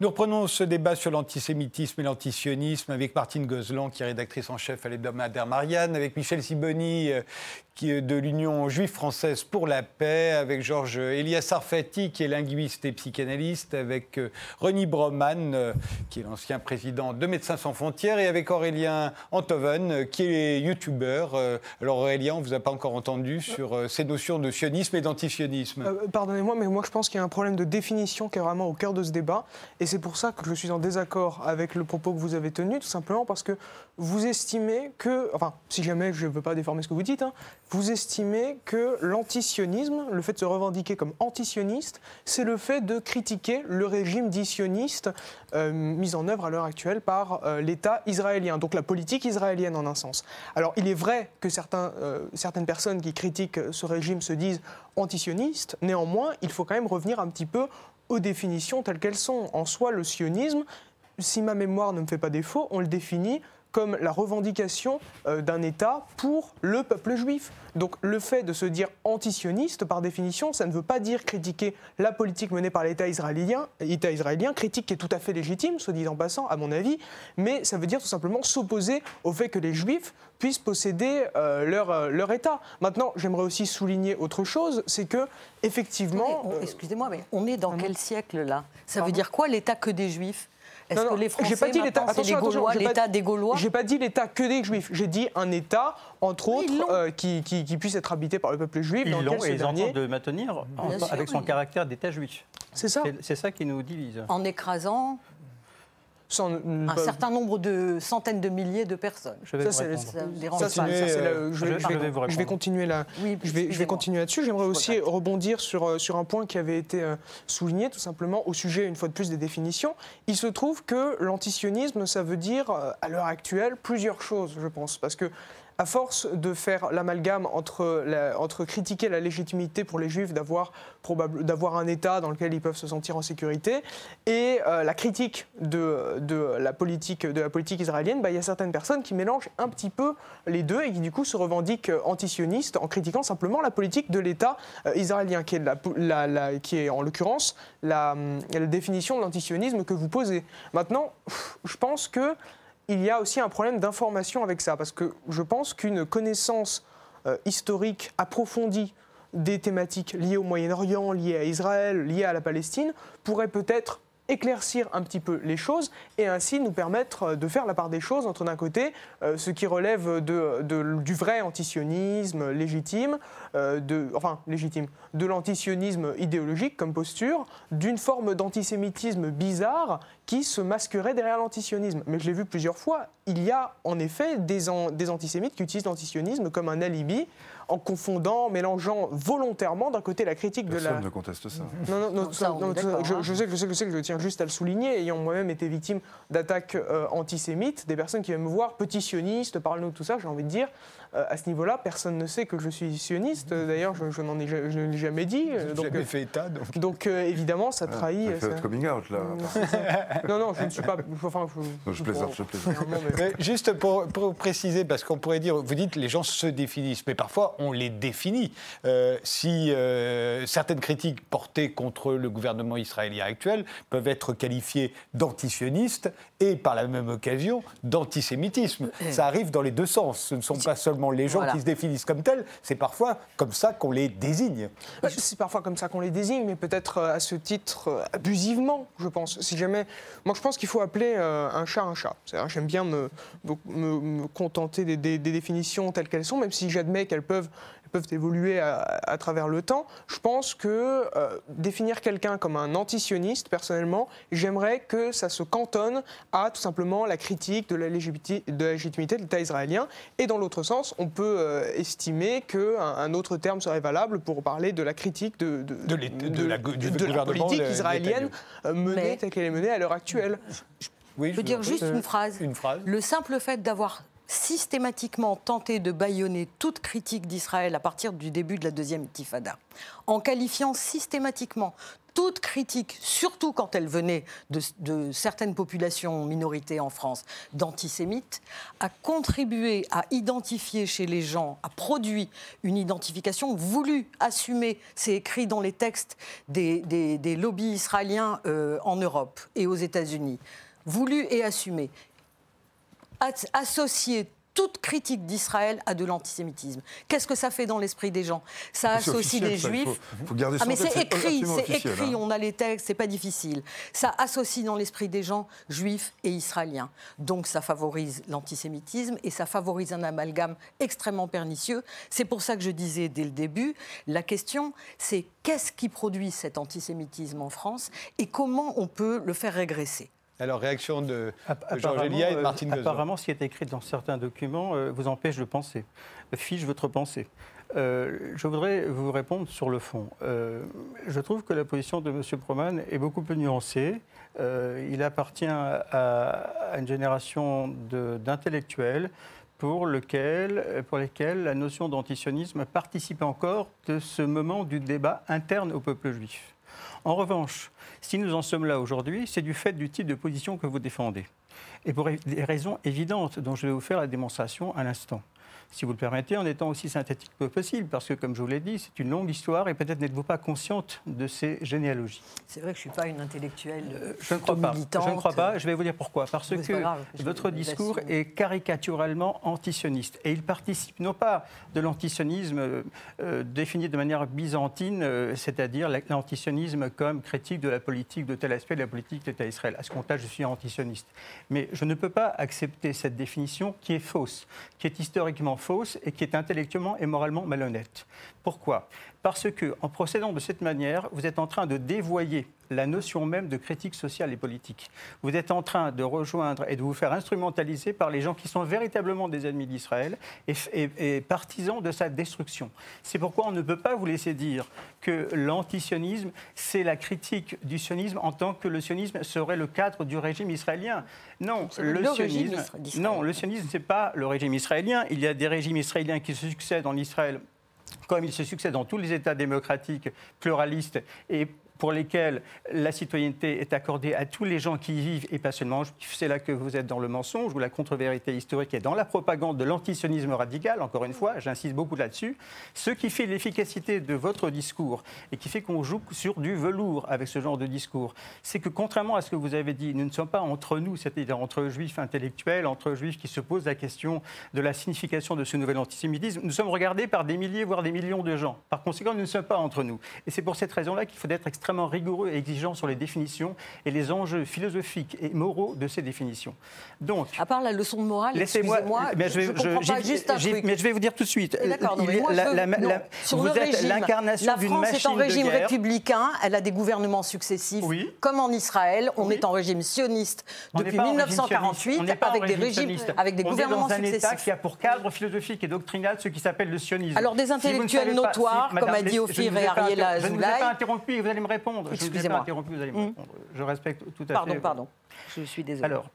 Nous reprenons ce débat sur l'antisémitisme et l'antisionisme avec Martine Gozlan, qui est rédactrice en chef à l'hebdomadaire Marianne, avec Michel Siboni, euh, qui est de l'Union juive française pour la paix, avec Georges Elias Sarfati, qui est linguiste et psychanalyste, avec euh, René Broman, euh, qui est l'ancien président de Médecins sans frontières, et avec Aurélien Antoven, qui est youtubeur. Alors Aurélien, on ne vous a pas encore entendu sur ces notions de sionisme et d'antisionisme.
Pardonnez-moi, mais moi je pense qu'il y a un problème de définition qui est vraiment au cœur de ce débat. C'est pour ça que je suis en désaccord avec le propos que vous avez tenu, tout simplement parce que vous estimez que, enfin, si jamais je ne veux pas déformer ce que vous dites, hein, vous estimez que l'antisionisme, le fait de se revendiquer comme antisioniste, c'est le fait de critiquer le régime dissioniste euh, mis en œuvre à l'heure actuelle par euh, l'État israélien, donc la politique israélienne en un sens. Alors, il est vrai que euh, certaines personnes qui critiquent ce régime se disent antisionistes, néanmoins, il faut quand même revenir un petit peu aux définitions telles qu'elles sont. En soi, le sionisme, si ma mémoire ne me fait pas défaut, on le définit comme la revendication euh, d'un État pour le peuple juif. Donc le fait de se dire antisioniste, par définition, ça ne veut pas dire critiquer la politique menée par l'État israélien, État israélien, critique qui est tout à fait légitime, soit dit en passant, à mon avis, mais ça veut dire tout simplement s'opposer au fait que les Juifs puissent posséder euh, leur, euh, leur État. Maintenant, j'aimerais aussi souligner autre chose, c'est que effectivement...
Excusez-moi, mais on est dans quel siècle là? Ça veut dire quoi l'État que des Juifs? Est-ce que les Français,
pas dit l'État,
l'État des Gaulois
J'ai pas dit l'État que des Juifs. J'ai dit un État, entre autres, euh, qui, qui, qui, puisse être habité par le peuple juif.
Ils l'ont et ils entendent de maintenir avec son caractère d'État juif.
C'est ça.
C'est ça qui nous divise.
En écrasant un certain nombre de centaines de milliers de personnes.
Je vais
ça,
je,
vais continuer là. je vais, je vais continuer là-dessus. J'aimerais aussi rebondir sur, euh, sur un point qui avait été euh, souligné tout simplement au sujet, une fois de plus, des définitions. Il se trouve que l'antisionisme, ça veut dire, euh, à l'heure actuelle, plusieurs choses, je pense. Parce que à force de faire l'amalgame entre, critiquer la légitimité pour les juifs d'avoir, d'avoir un État dans lequel ils peuvent se sentir en sécurité et euh, la critique de, la politique, de la politique israélienne, bah, il y a certaines personnes qui mélangent un petit peu les deux et qui du coup se revendiquent antisionistes en critiquant simplement la politique de l'État euh, israélien, qui est, qui est en l'occurrence la définition de l'antisionisme que vous posez. Maintenant, je pense que il y a aussi un problème d'information avec ça, parce que je pense qu'une connaissance euh, historique approfondie des thématiques liées au Moyen-Orient, liées à Israël, liées à la Palestine, pourrait peut-être éclaircir un petit peu les choses et ainsi nous permettre euh, de faire la part des choses entre d'un côté euh, ce qui relève de, du vrai antisionisme légitime, euh, de, enfin légitime, de l'antisionisme idéologique comme posture, d'une forme d'antisémitisme bizarre qui se masqueraient derrière l'antisionisme. Mais je l'ai vu plusieurs fois, il y a en effet des, des antisémites qui utilisent l'antisionisme comme un alibi en confondant, mélangeant volontairement d'un côté la critique
Personne
de la.
Personne ne conteste ça.
Non, non, non,
ça, on est d'accord,
je,
hein.
je sais, je sais, je sais que je tiens juste à le souligner, ayant moi-même été victime d'attaques euh, antisémites, des personnes qui viennent me voir, petit sioniste, parle-nous de tout ça, j'ai envie de dire, euh, à ce niveau-là, personne ne sait que je suis sioniste. D'ailleurs, je, je n'en ai, je l'ai jamais dit. euh, donc,
avez fait état, donc.
donc, euh, évidemment, ça trahit.
Ah, fait coming out, là.
non, non, je ne suis pas. Enfin, je,
Non, je plaisante, je plaisante.
Mais juste pour, pour préciser, parce qu'on pourrait dire, vous dites les gens se définissent, mais parfois on les définit. Euh, si euh, certaines critiques portées contre le gouvernement israélien actuel peuvent être qualifiées d'antisionistes et par la même occasion d'antisémitisme. Ça arrive dans les deux sens. Ce ne sont pas seulement les gens
Voilà.
qui se définissent comme tels, c'est parfois comme ça qu'on les désigne.
Ouais, C'est parfois comme ça qu'on les désigne, mais peut-être euh, à ce titre euh, abusivement, je pense. Si jamais, moi, je pense qu'il faut appeler euh, un chat un chat. J'aime bien me, me- me contenter des, des- des définitions telles qu'elles sont, même si j'admets qu'elles peuvent, peuvent évoluer à, à travers le temps. Je pense que euh, définir quelqu'un comme un antisioniste, personnellement, j'aimerais que ça se cantonne à tout simplement la critique de la légitimité de, la légitimité de l'État israélien. Et dans l'autre sens, on peut euh, estimer qu'un un autre terme serait valable pour parler de la critique de, de,
De l'État- de la go- du
de la
gouvernement
politique israélienne euh, menée
Mais-
telle qu'elle est menée à l'heure actuelle.
Oui,
Je veux dire juste une phrase.
Une phrase.
Le simple fait d'avoir systématiquement tenté de bâillonner toute critique d'Israël à partir du début de la deuxième intifada, en qualifiant systématiquement toute critique, surtout quand elle venait de, certaines populations minorités en France, d'antisémites, a contribué à identifier chez les gens, a produit une identification voulue, assumée, c'est écrit dans les textes des, lobbies israéliens euh, en Europe et aux États-Unis, voulue et assumée as- associer toute critique d'Israël à de l'antisémitisme. Qu'est-ce que ça fait dans l'esprit des gens? Ça associe
il
juifs.
faut- faut garder
ah mais c'est écrit, c'est écrit,
hein.
on a les textes, c'est pas difficile. Ça associe dans l'esprit des gens juifs et israéliens. Donc ça favorise l'antisémitisme et ça favorise un amalgame extrêmement pernicieux. C'est pour ça que je disais dès le début, la question c'est qu'est-ce qui produit cet antisémitisme en France et comment on peut le faire régresser?
Alors, réaction de Georges Elia et de
euh,
Martine
apparemment, ce qui est écrit dans certains documents euh, vous empêche de penser, fiche votre pensée. Euh, je voudrais vous répondre sur le fond. Euh, je trouve que la position de M. Proman est beaucoup plus nuancée. Il appartient à, à une génération d'intellectuels pour, lequel, pour lesquels la notion d'antisionisme participe encore de ce moment du débat interne au peuple juif. En revanche, si nous en sommes là aujourd'hui, c'est du fait du type de position que vous défendez. Et pour des raisons évidentes dont je vais vous faire la démonstration à l'instant. Si vous le permettez, en étant aussi synthétique que possible, parce que, comme je vous l'ai dit, c'est une longue histoire et peut-être n'êtes-vous pas consciente de ces généalogies.
C'est vrai que je ne suis pas une intellectuelle
Euh, Je ne crois pas.
militante.
Je ne crois pas. Je vais vous dire pourquoi. Parce que
grave,
votre discours est caricaturalement antisioniste. Et il participe non pas de l'antisionisme euh, défini de manière byzantine, euh, c'est-à-dire la- l'antisionisme comme critique de la politique, de tel aspect de la politique de l'État d'Israël. À ce compte-là, je suis antisioniste. Mais je ne peux pas accepter cette définition qui est fausse, qui est historiquement fausse et qui est intellectuellement et moralement malhonnête. Pourquoi? Parce que, en procédant de cette manière, vous êtes en train de dévoyer la notion même de critique sociale et politique. Vous êtes en train de rejoindre et de vous faire instrumentaliser par les gens qui sont véritablement des ennemis d'Israël et, et- et partisans de sa destruction. C'est pourquoi on ne peut pas vous laisser dire que l'antisionisme, c'est la critique du sionisme en tant que le sionisme serait le cadre du régime israélien. Non,
C'est
le sionisme, non, le sionisme, ce n'est pas le régime israélien. Il y a des régimes israéliens qui se succèdent en Israël comme il se succède dans tous les États démocratiques, pluralistes et pour lesquels la citoyenneté est accordée à tous les gens qui y vivent et pas seulement. C'est là que vous êtes dans le mensonge ou la contre-vérité historique et dans la propagande de l'antisionisme radical, encore une fois, j'insiste beaucoup là-dessus. Ce qui fait l'efficacité de votre discours et qui fait qu'on joue sur du velours avec ce genre de discours, c'est que contrairement à ce que vous avez dit, nous ne sommes pas entre nous, c'est-à-dire entre juifs intellectuels, entre juifs qui se posent la question de la signification de ce nouvel antisémitisme. Nous sommes regardés par des milliers, voire des millions de gens. Par conséquent, nous ne sommes pas entre nous. Et c'est pour cette raison-là qu'il faut être extrêmement extrêmement rigoureux et exigeant sur les définitions et les enjeux philosophiques et moraux de ces définitions. Donc,
à part la leçon de morale,
laissez-moi,
mais je, je, comprends pas juste un truc.
Mais je vais vous dire tout de suite.
D'accord, non.
la-
Sur
vous
le
êtes
régime,
l'incarnation
La
d'une
France est
machine
en
de
régime
guerre.
républicain, elle a des gouvernements successifs, comme en Israël. On est en régime sioniste
On
depuis
pas en régime
1948,
sioniste. On n'est pas en
avec des
régime
régimes,
sioniste.
avec des
On
gouvernements
est dans un État
successifs.
qui a pour cadre philosophique et doctrinal ce qui s'appelle le sionisme.
Alors, des
Si
intellectuels
pas-
notoires, comme a dit Ophir et
pas
Ariel
inter- Je ne vous ai pas interrompu vous allez me répondre. Je vous ai
Excusez-moi.
interrompu, vous allez me
Mm.
répondre. Je respecte tout à
Pardon,
fait.
pardon. Je suis désolée.
Alors,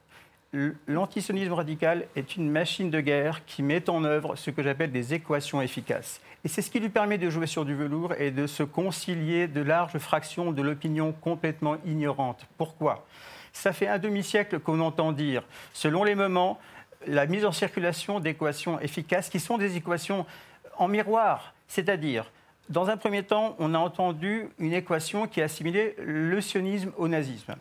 l'antisionisme radical est une machine de guerre qui met en œuvre ce que j'appelle des équations efficaces. Et c'est ce qui lui permet de jouer sur du velours et de se concilier de larges fractions de l'opinion complètement ignorante. Pourquoi? Ça fait un demi-siècle qu'on entend dire, selon les moments, la mise en circulation d'équations efficaces qui sont des équations en miroir. C'est-à-dire, dans un premier temps, on a entendu une équation qui assimilait le sionisme au nazisme.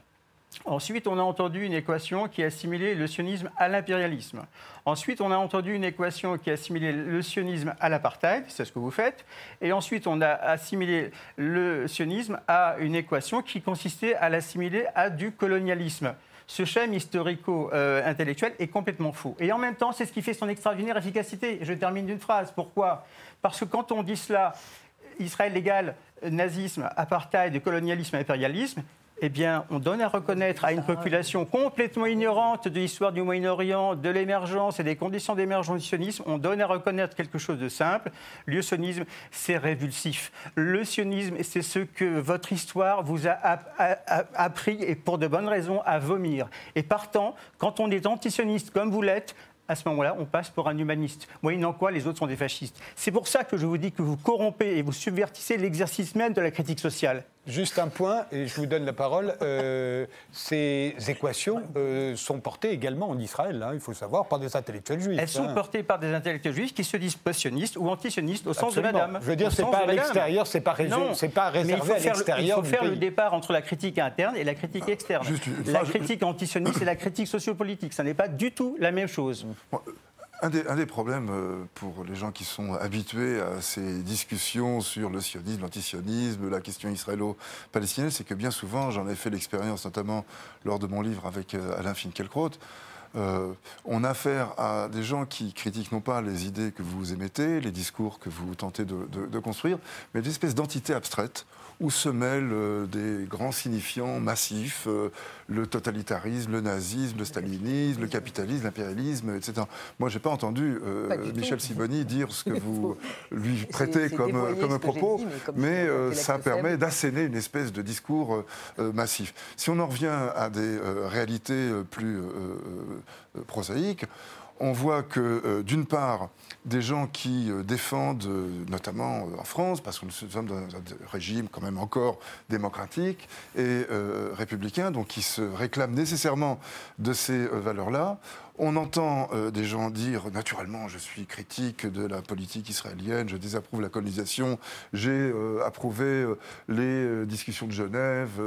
Ensuite, on a entendu une équation qui assimilait le sionisme à l'impérialisme. Ensuite, on a entendu une équation qui assimilait le sionisme à l'apartheid, c'est ce que vous faites. Et ensuite, on a assimilé le sionisme à une équation qui consistait à l'assimiler à du colonialisme. Ce schème historico-intellectuel est complètement faux. Et en même temps, c'est ce qui fait son extraordinaire efficacité. Je termine d'une phrase. Pourquoi? Parce que quand on dit cela, Israël légal, nazisme, apartheid, colonialisme, impérialisme, eh bien, on donne à reconnaître à une population complètement ignorante de l'histoire du Moyen-Orient, de l'émergence et des conditions d'émergence du sionisme, on donne à reconnaître quelque chose de simple. Le sionisme, c'est révulsif. Le sionisme, c'est ce que votre histoire vous a- appris, et pour de bonnes raisons, à vomir. Et partant, quand on est antisioniste comme vous l'êtes, à ce moment-là, on passe pour un humaniste. Moyennant quoi, les autres sont des fascistes. C'est pour ça que je vous dis que vous corrompez et vous subvertissez l'exercice même de la critique sociale.
Juste un point, et je vous donne la parole. Euh, ces équations euh, sont portées également en Israël, hein, il faut le savoir, par des intellectuels juifs.
Elles sont
hein.
portées par des intellectuels juifs qui se disent post-sionistes ou antisionistes au sens de
Absolument.
madame.
Je veux dire, c'est pas
de
à l'extérieur, c'est pas c'est pas
Mais il
réservé
faut
à
faire le-
l'extérieur
Il faut faire le départ entre la critique interne et la critique externe.
Juste
La critique antisioniste et la critique sociopolitique, ça n'est pas du tout la même chose.
Un des, problèmes euh, pour les gens qui sont habitués à ces discussions sur le sionisme, l'antisionisme, la question israélo-palestinienne, c'est que bien souvent, j'en ai fait l'expérience notamment lors de mon livre avec euh, Alain Finkielkraut, euh, on a affaire à des gens qui critiquent non pas les idées que vous émettez, les discours que vous tentez de, de- de construire, mais des espèces d'entités abstraites où se mêlent euh, des grands signifiants massifs, euh, le totalitarisme, le nazisme, le stalinisme, le capitalisme, l'impérialisme, etc. Moi, je n'ai pas entendu euh,
Pas du tout.
Michel Siboni dire ce que vous lui prêtez comme, comme propos,
dit, mais comme
euh, ça permet d'asséner une espèce de discours euh, massif. Si on en revient à des euh, réalités plus prosaïques, on voit que, euh, d'une part, des gens qui euh, défendent, euh, notamment en France, parce que nous sommes dans un régime quand même encore démocratique et républicain, donc qui se réclament nécessairement de ces valeurs-là, on entend des gens dire, naturellement, je suis critique de la politique israélienne, je désapprouve la colonisation, j'ai approuvé les discussions de Genève,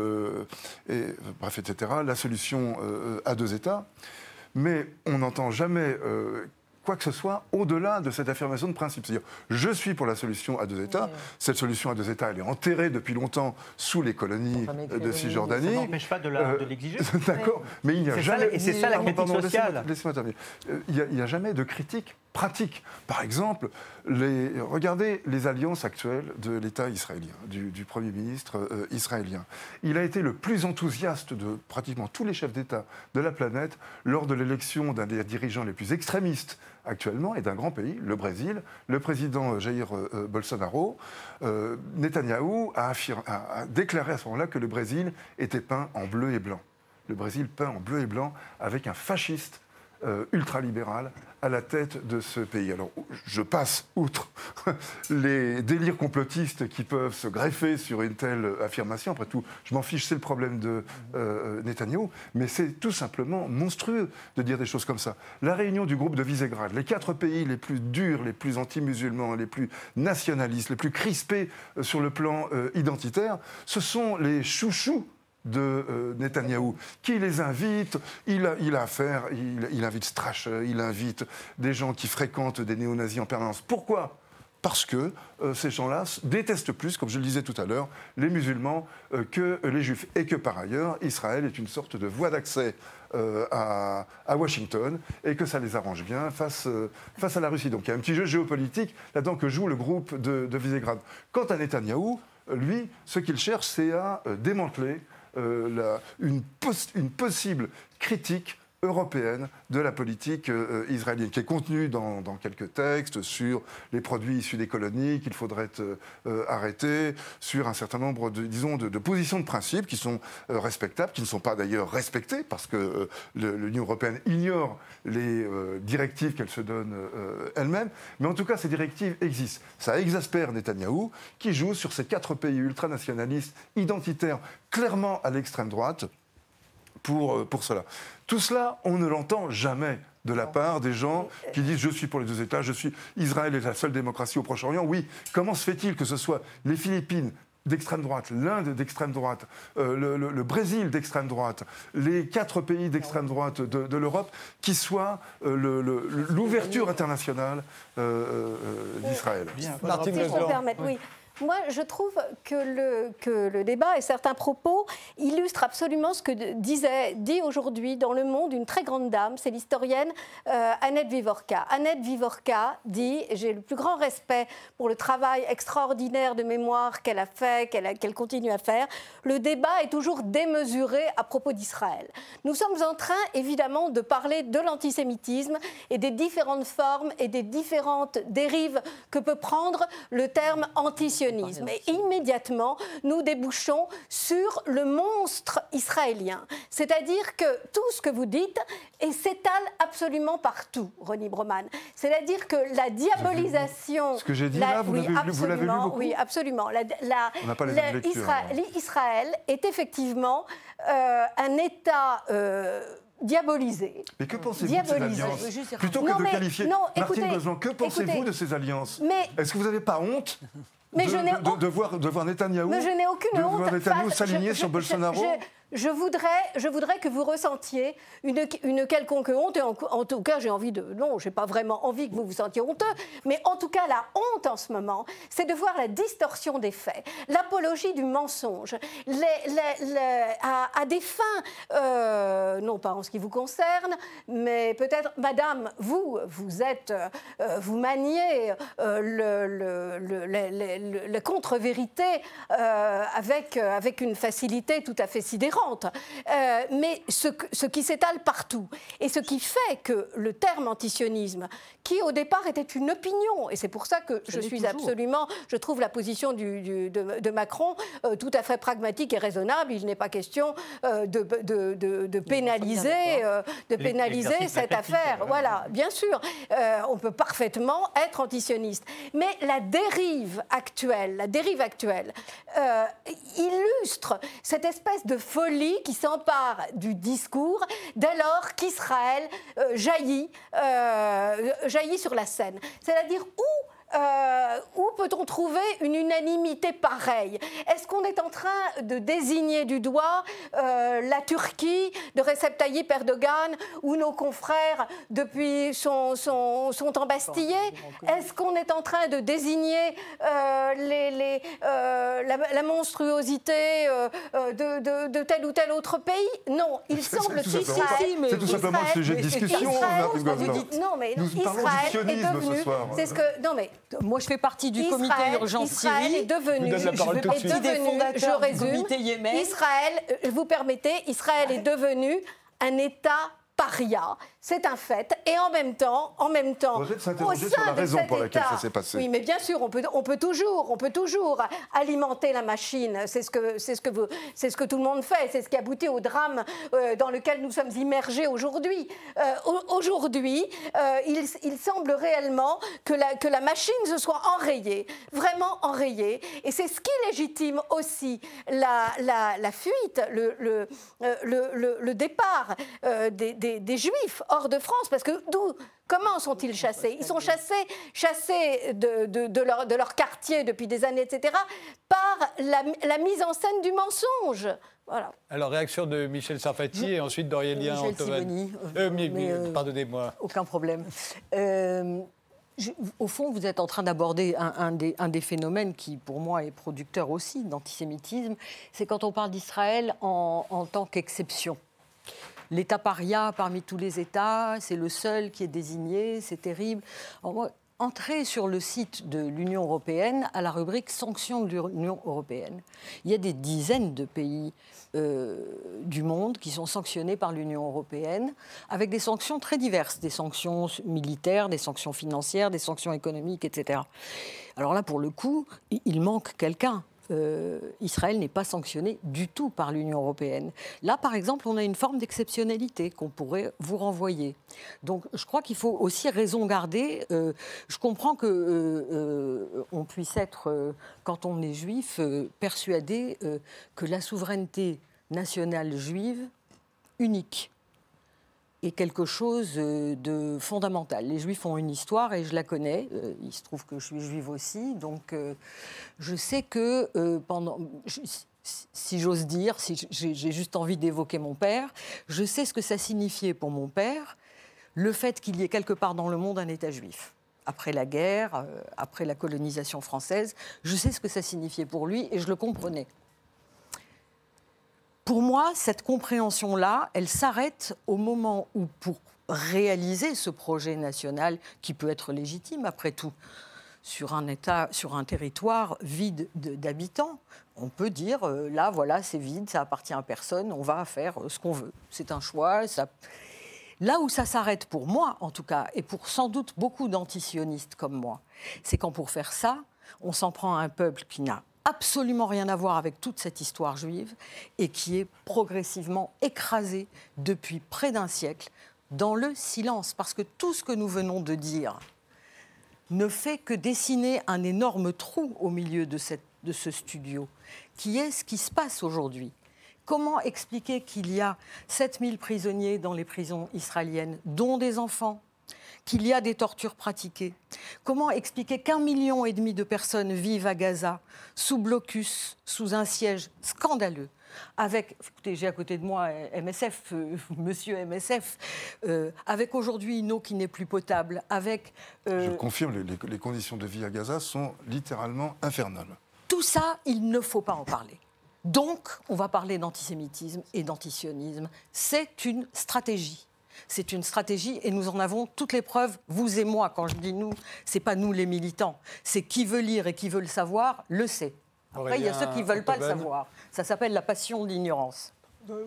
bref, etc., la solution à deux États. Mais on n'entend jamais euh, quoi que ce soit au-delà de cette affirmation de principe. C'est-à-dire, je suis pour la solution à deux États. Cette solution à deux États, elle est enterrée depuis longtemps sous les colonies de Cisjordanie.
Ça n'empêche pas de la-
Euh,
l'exiger.
D'accord, mais il n'y a
ça
jamais.
et c'est ça la critique sociale.
Laissez-moi terminer. Euh, Il n'y a jamais de critique pratique. Par exemple, regardez les alliances actuelles de l'État israélien, du, Premier ministre euh, israélien. Il a été le plus enthousiaste de pratiquement tous les chefs d'État de la planète lors de l'élection d'un des dirigeants les plus extrémistes actuellement et d'un grand pays, le Brésil. Le président Jair euh, euh, Bolsonaro, euh, Netanyahou a- a déclaré à ce moment-là que le Brésil était peint en bleu et blanc. Le Brésil peint en bleu et blanc avec un fasciste euh, ultralibéral à la tête de ce pays. Alors, je passe outre les délires complotistes qui peuvent se greffer sur une telle affirmation. Après tout, je m'en fiche, c'est le problème de euh, Netanyahou, mais c'est tout simplement monstrueux de dire des choses comme ça. La réunion du groupe de Visegrad, les quatre pays les plus durs, les plus anti-musulmans, les plus nationalistes, les plus crispés euh, sur le plan euh, identitaire, ce sont les chouchous de euh, Netanyahou, qui les invite, il a, affaire, il, invite Strache, il invite des gens qui fréquentent des néo-nazis en permanence. Pourquoi? Parce que euh, ces gens-là détestent plus, comme je le disais tout à l'heure, les musulmans euh, que les juifs. Et que par ailleurs, Israël est une sorte de voie d'accès à, Washington et que ça les arrange bien face, à la Russie. Donc il y a un petit jeu géopolitique là-dedans que joue le groupe de, de Visegrad. Quant à Netanyahou, lui, ce qu'il cherche, c'est à démanteler pos- une possible critique européenne de la politique euh, israélienne, qui est contenue dans, quelques textes sur les produits issus des colonies qu'il faudrait euh, euh, arrêter, sur un certain nombre de, disons, de, positions de principe qui sont respectables, qui ne sont pas d'ailleurs respectées, parce que l'Union européenne ignore les directives qu'elle se donne elle-même. Mais en tout cas, ces directives existent. Ça exaspère Netanyahou, qui joue sur ces quatre pays ultranationalistes, identitaires, clairement à l'extrême droite, pour, pour cela. Tout cela, on ne l'entend jamais de la part des gens qui disent je suis pour les deux États, je suis Israël est la seule démocratie au Proche-Orient. Oui, comment se fait-il que ce soit les Philippines d'extrême droite, l'Inde d'extrême droite, euh, le, le- le Brésil d'extrême droite, les quatre pays d'extrême droite de, de l'Europe qui soient euh, le- le- l'ouverture internationale euh, euh, d'Israël?
Martine
Si je peux me
Leblanc.
permettre, oui. Moi, je trouve que le, débat et certains propos illustrent absolument ce que disait, dit aujourd'hui dans Le Monde une très grande dame, c'est l'historienne euh, Annette Vivorka. Annette Vivorka dit, j'ai le plus grand respect pour le travail extraordinaire de mémoire qu'elle a fait, qu'elle continue à faire, le débat est toujours démesuré à propos d'Israël. Nous sommes en train, évidemment, de parler de l'antisémitisme et des différentes formes et des différentes dérives que peut prendre le terme antisionisme. Et immédiatement, nous débouchons sur le monstre israélien. C'est-à-dire que tout ce que vous dites s'étale absolument partout, Ronnie Broman. C'est-à-dire que la diabolisation...
Ce que j'ai dit
la-
là, vous
oui,
l'avez lu
absolument,
beaucoup
Oui, absolument. La- la-
On n'a pas les
la-
mêmes lectures.
Israël est effectivement euh, un État euh, diabolisé.
Mais que pensez-vous de ces
Diabolisé.
alliances Plutôt que
Non,
de
mais-
qualifier
non,
Martine
écoutez,
Gozlan, que pensez-vous de ces alliances Est-ce que vous n'avez pas honte
Mais
de,
je n'ai
de- de-
honte-
de voir, de voir Netanyahou,
Mais je n'ai aucune
de
honte.
voir Netanyahou
face-
s'aligner sur Bolsonaro
je- je voudrais, je voudrais que vous ressentiez une, une quelconque honte. Et en, tout cas, j'ai envie de. Non, j'ai pas vraiment envie que vous vous sentiez honteux. Mais en tout cas, la honte en ce moment, c'est de voir la distorsion des faits, l'apologie du mensonge, à, des fins, euh, non pas en ce qui vous concerne, mais peut-être, Madame, vous, vous êtes, euh, vous maniez euh, le, contre-vérité euh, avec, avec une facilité tout à fait sidérante. Euh, mais ce, qui s'étale partout, et ce qui fait que le terme antisionisme, qui au départ était une opinion, et c'est pour ça que je suis
toujours.
absolument, je trouve la position du- du- de, de Macron euh, tout à fait pragmatique et raisonnable. Il n'est pas question euh, de, de- de- de pénaliser, de pénaliser
L'exercice
cette affaire.
ouais.
Voilà, bien sûr, on peut parfaitement être antisioniste. Mais la dérive actuelle, la dérive actuelle, illustre cette espèce de folie qui s'empare du discours dès lors qu'Israël euh, jaillit, euh, jaillit sur la scène. C'est-à-dire où euh, où peut-on trouver une unanimité pareille? Est-ce qu'on est en train de désigner du doigt euh, la Turquie de Recep Tayyip Erdogan ou nos confrères depuis sont, sont, sont embastillés Est-ce qu'on est en train de désigner euh, les, les, la, la monstruosité de, de- de tel ou tel autre pays? Non, il semble
ça. C'est tout simplement un
Israël-
sujet de discussion,
Israël-. Non, mais
Nous
Israël est devenu...
soir.
C'est ce que... Non, mais
Moi, je fais partie du comité
Israël-
urgence
Israël
Syrie.
est devenu,
Je
est devenu, je résume. Israël, euh, vous permettez, Israël est devenu un État paria, c'est un fait, et en même temps, en même temps,
Vous s'interroger sur la
de
raison pour laquelle ça s'est passé.
Oui, mais bien sûr, on peut, on peut toujours, on peut toujours alimenter la machine. C'est ce que, c'est ce que vous, c'est ce que tout le monde fait. C'est ce qui aboutit au drame euh, dans lequel nous sommes immergés aujourd'hui. Euh, au- aujourd'hui, euh, il, il semble réellement que la, que la machine se soit enrayée, vraiment enrayée, et c'est ce qui légitime aussi la, la, la fuite, le, le, le, départ des, des- des Juifs hors de France, parce que d'où Comment sont-ils chassés? Ils sont chassés, chassés de, de- de leur, de leur quartier depuis des années, etc., par la, la mise en scène du mensonge. Voilà.
Alors, réaction de Michel Sarfati et ensuite d'Aurélien Antoine. Euh,
euh,
Pardonnez-moi.
Aucun problème. Euh, au fond, vous êtes en train d'aborder un, des, un, des, phénomènes qui, pour moi, est producteur aussi d'antisémitisme. C'est quand on parle d'Israël en, en, tant qu'exception. L'État paria parmi tous les États, c'est le seul qui est désigné, c'est terrible. Entrez sur le site de l'Union européenne à la rubrique sanctions de l'Union européenne. Il y a des dizaines de pays euh, du monde qui sont sanctionnés par l'Union européenne avec des sanctions très diverses, des sanctions militaires, des sanctions financières, des sanctions économiques, etc. Alors là, pour le coup, il manque quelqu'un. Euh, Israël n'est pas sanctionné du tout par l'Union européenne. Là, par exemple, on a une forme d'exceptionnalité qu'on pourrait vous renvoyer. Donc, je crois qu'il faut aussi raison garder. Euh, je comprends que euh, on puisse être, quand on est juif, persuadé que la souveraineté nationale juive unique est quelque chose euh, de fondamental. Les Juifs ont une histoire et je la connais. Euh, il se trouve que je suis juive aussi, donc euh, je sais que pendant, si j'ose dire, si j'ai juste envie d'évoquer mon père, je sais ce que ça signifiait pour mon père le fait qu'il y ait quelque part dans le monde un État juif. Après la guerre, après la colonisation française, je sais ce que ça signifiait pour lui et je le comprenais. Pour moi, cette compréhension-là, elle s'arrête au moment où, pour réaliser ce projet national, qui peut être légitime après tout, sur un État, sur un territoire vide d'habitants, on peut dire euh, là, voilà, c'est vide, ça appartient à personne, on va faire euh, ce qu'on veut. C'est un choix. Là où ça s'arrête pour moi, en tout cas, et pour sans doute beaucoup d'antisionistes comme moi, c'est quand pour faire ça, on s'en prend à un peuple qui n'a absolument rien à voir avec toute cette histoire juive et qui est progressivement écrasée depuis près d'un siècle dans le silence. Parce que tout ce que nous venons de dire ne fait que dessiner un énorme trou au milieu de, ce studio, qui est ce qui se passe aujourd'hui. Comment expliquer qu'il y a 7000 prisonniers dans les prisons israéliennes, dont des enfants, qu'il y a des tortures pratiquées Comment expliquer qu'un million et demi de personnes vivent à Gaza sous blocus, sous un siège scandaleux avec, écoutez, j'ai à côté de moi MSF, euh, monsieur MSF, euh, avec aujourd'hui une eau qui n'est plus potable, avec...
Euh, Je confirme, les, les conditions de vie à Gaza sont littéralement infernales.
Tout ça, il ne faut pas en parler. Donc, on va parler d'antisémitisme et d'antisionisme. C'est une stratégie. C'est une stratégie et nous en avons toutes les preuves, vous et moi. Quand je dis nous, c'est pas nous les militants. C'est qui veut lire et qui veut le savoir, le sait. Après, il y a ceux qui ne veulent pas le savoir. Ça s'appelle la passion de l'ignorance.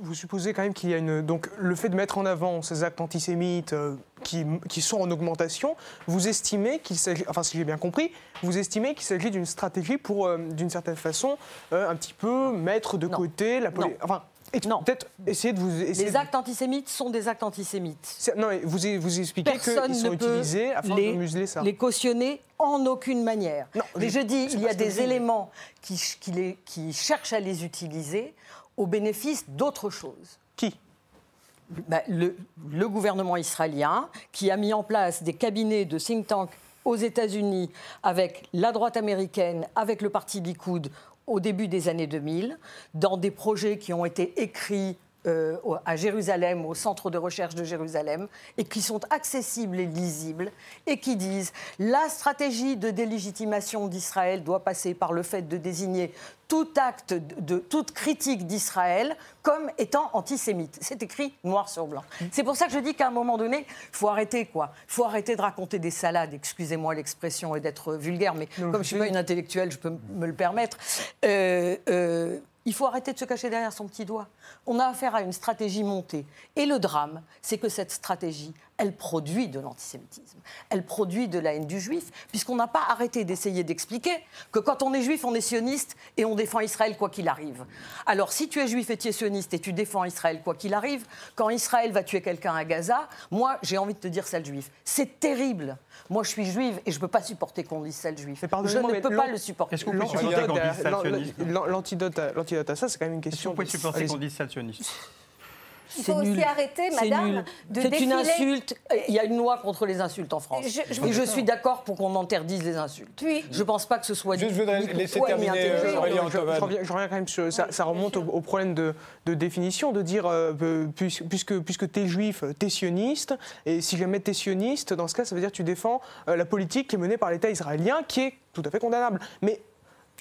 Vous supposez quand même qu'il y a une. Donc, le fait de mettre en avant ces actes antisémites euh, qui, qui, sont en augmentation, vous estimez qu'il s'agit. Enfin, si j'ai bien compris, vous estimez qu'il s'agit d'une stratégie pour, euh, d'une certaine façon, euh, un petit peu mettre de côté la politique. Enfin,
non.
Peut-être essayer de vous.
les actes antisémites sont des actes antisémites.
Non, vous, vous expliquez qu'ils sont utilisés afin
les,
de museler ça.
Les cautionner en aucune manière. Non, mais je, dis, il y a des éléments qui, qui, les, qui cherchent à les utiliser au bénéfice d'autre chose.
Qui?
Ben, le, le, gouvernement israélien, qui a mis en place des cabinets de think tank aux États-Unis avec la droite américaine, avec le parti Likoud au début des années 2000, dans des projets qui ont été écrits euh, à Jérusalem, au centre de recherche de Jérusalem, et qui sont accessibles et lisibles, et qui disent la stratégie de délégitimation d'Israël doit passer par le fait de désigner tout acte de, toute critique d'Israël comme étant antisémite. C'est écrit noir sur blanc. C'est pour ça que je dis qu'à un moment donné, il faut arrêter quoi. Il faut arrêter de raconter des salades, excusez-moi l'expression et d'être vulgaire, mais comme je ne suis pas une intellectuelle, je peux me le permettre. Euh, euh, il faut arrêter de se cacher derrière son petit doigt. On a affaire à une stratégie montée. Et le drame, c'est que cette stratégie, elle produit de l'antisémitisme. Elle produit de la haine du juif, puisqu'on n'a pas arrêté d'essayer d'expliquer que quand on est juif, on est sioniste et on défend Israël quoi qu'il arrive. Alors si tu es juif et tu es sioniste et tu défends Israël quoi qu'il arrive, quand Israël va tuer quelqu'un à Gaza, moi j'ai envie de te dire celle juif. C'est terrible. Moi, je suis juive et je ne peux pas supporter qu'on dise celle juive. Je ne peux pas le supporter.
Est-ce qu'on peut supporter qu'on dise
L'antidote à ça, c'est quand même une question.
Est-ce qu'on peut supporter qu'on dise sale
Il faut aussi arrêter, madame, de
C'est une insulte. Il y a une loi contre les insultes en France.
Je- je-
Et je suis d'accord pour qu'on interdise les insultes.
Puis-
je ne pense pas que ce soit
Juste, je voudrais laisser terminer, euh, Aurélien
Je, reviens, je reviens quand même sur ça, ça remonte au, au problème de, de définition, de dire euh, euh, puis- puisque, puisque tu es juif, tu es sioniste, et si jamais tu es sioniste, dans ce cas, ça veut dire que tu défends euh, la politique qui est menée par l'État israélien, qui est tout à fait condamnable. Mais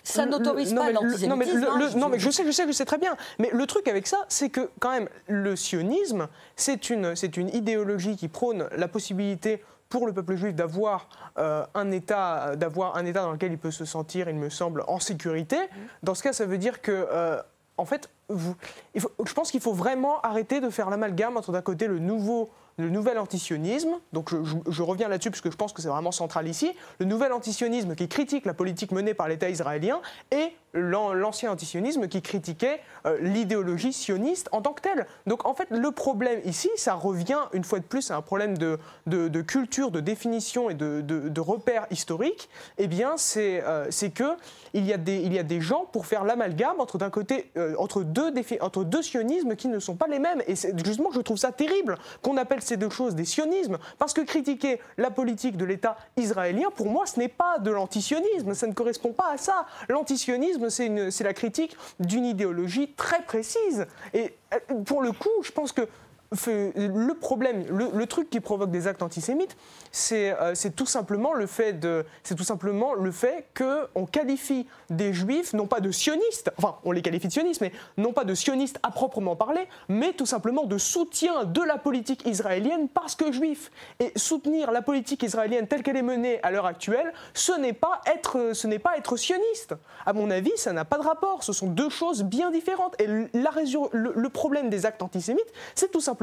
Ça n'autorise pas l'antisémitisme.
Non, mais, le-
hein,
le-
je-
non, mais je sais, je sais, je sais très bien. Mais le truc avec ça, c'est que quand même, le sionisme, c'est une, c'est une idéologie qui prône la possibilité pour le peuple juif d'avoir euh, un état, d'avoir un état dans lequel il peut se sentir, il me semble, en sécurité. Dans ce cas, ça veut dire que, euh, en fait, vous, il faut- je pense qu'il faut vraiment arrêter de faire l'amalgame entre d'un côté le nouveau le nouvel antisionisme, donc je, reviens là-dessus parce que je pense que c'est vraiment central ici, le nouvel antisionisme qui critique la politique menée par l'État israélien l'an- l'ancien antisionisme qui critiquait euh, l'idéologie sioniste en tant que telle. Donc en fait, le problème ici, ça revient une fois de plus à un problème de, de- culture, de définition et de, de- repères historiques. Eh bien, c'est euh, que il y, a des, il y a des gens pour faire l'amalgame entre d'un côté euh, entre deux entre deux sionismes qui ne sont pas les mêmes. Et justement, je trouve ça terrible qu'on appelle ces deux choses des sionismes, parce que critiquer la politique de l'État israélien, pour moi, ce n'est pas de l'antisionisme, ça ne correspond pas à ça. L'antisionisme, c'est la critique d'une idéologie très précise. Et euh, pour le coup, je pense que le problème, le, truc qui provoque des actes antisémites, c'est euh, c'est tout simplement le fait de, c'est tout simplement le fait que on qualifie des juifs non pas de sionistes, enfin on les qualifie de sionistes, mais non pas de sionistes à proprement parler, mais tout simplement de soutien de la politique israélienne parce que juifs. Et soutenir la politique israélienne telle qu'elle est menée à l'heure actuelle, ce n'est pas être, ce n'est pas être sioniste. À mon avis, ça n'a pas de rapport. Ce sont deux choses bien différentes. Et la le, le problème des actes antisémites, c'est tout simplement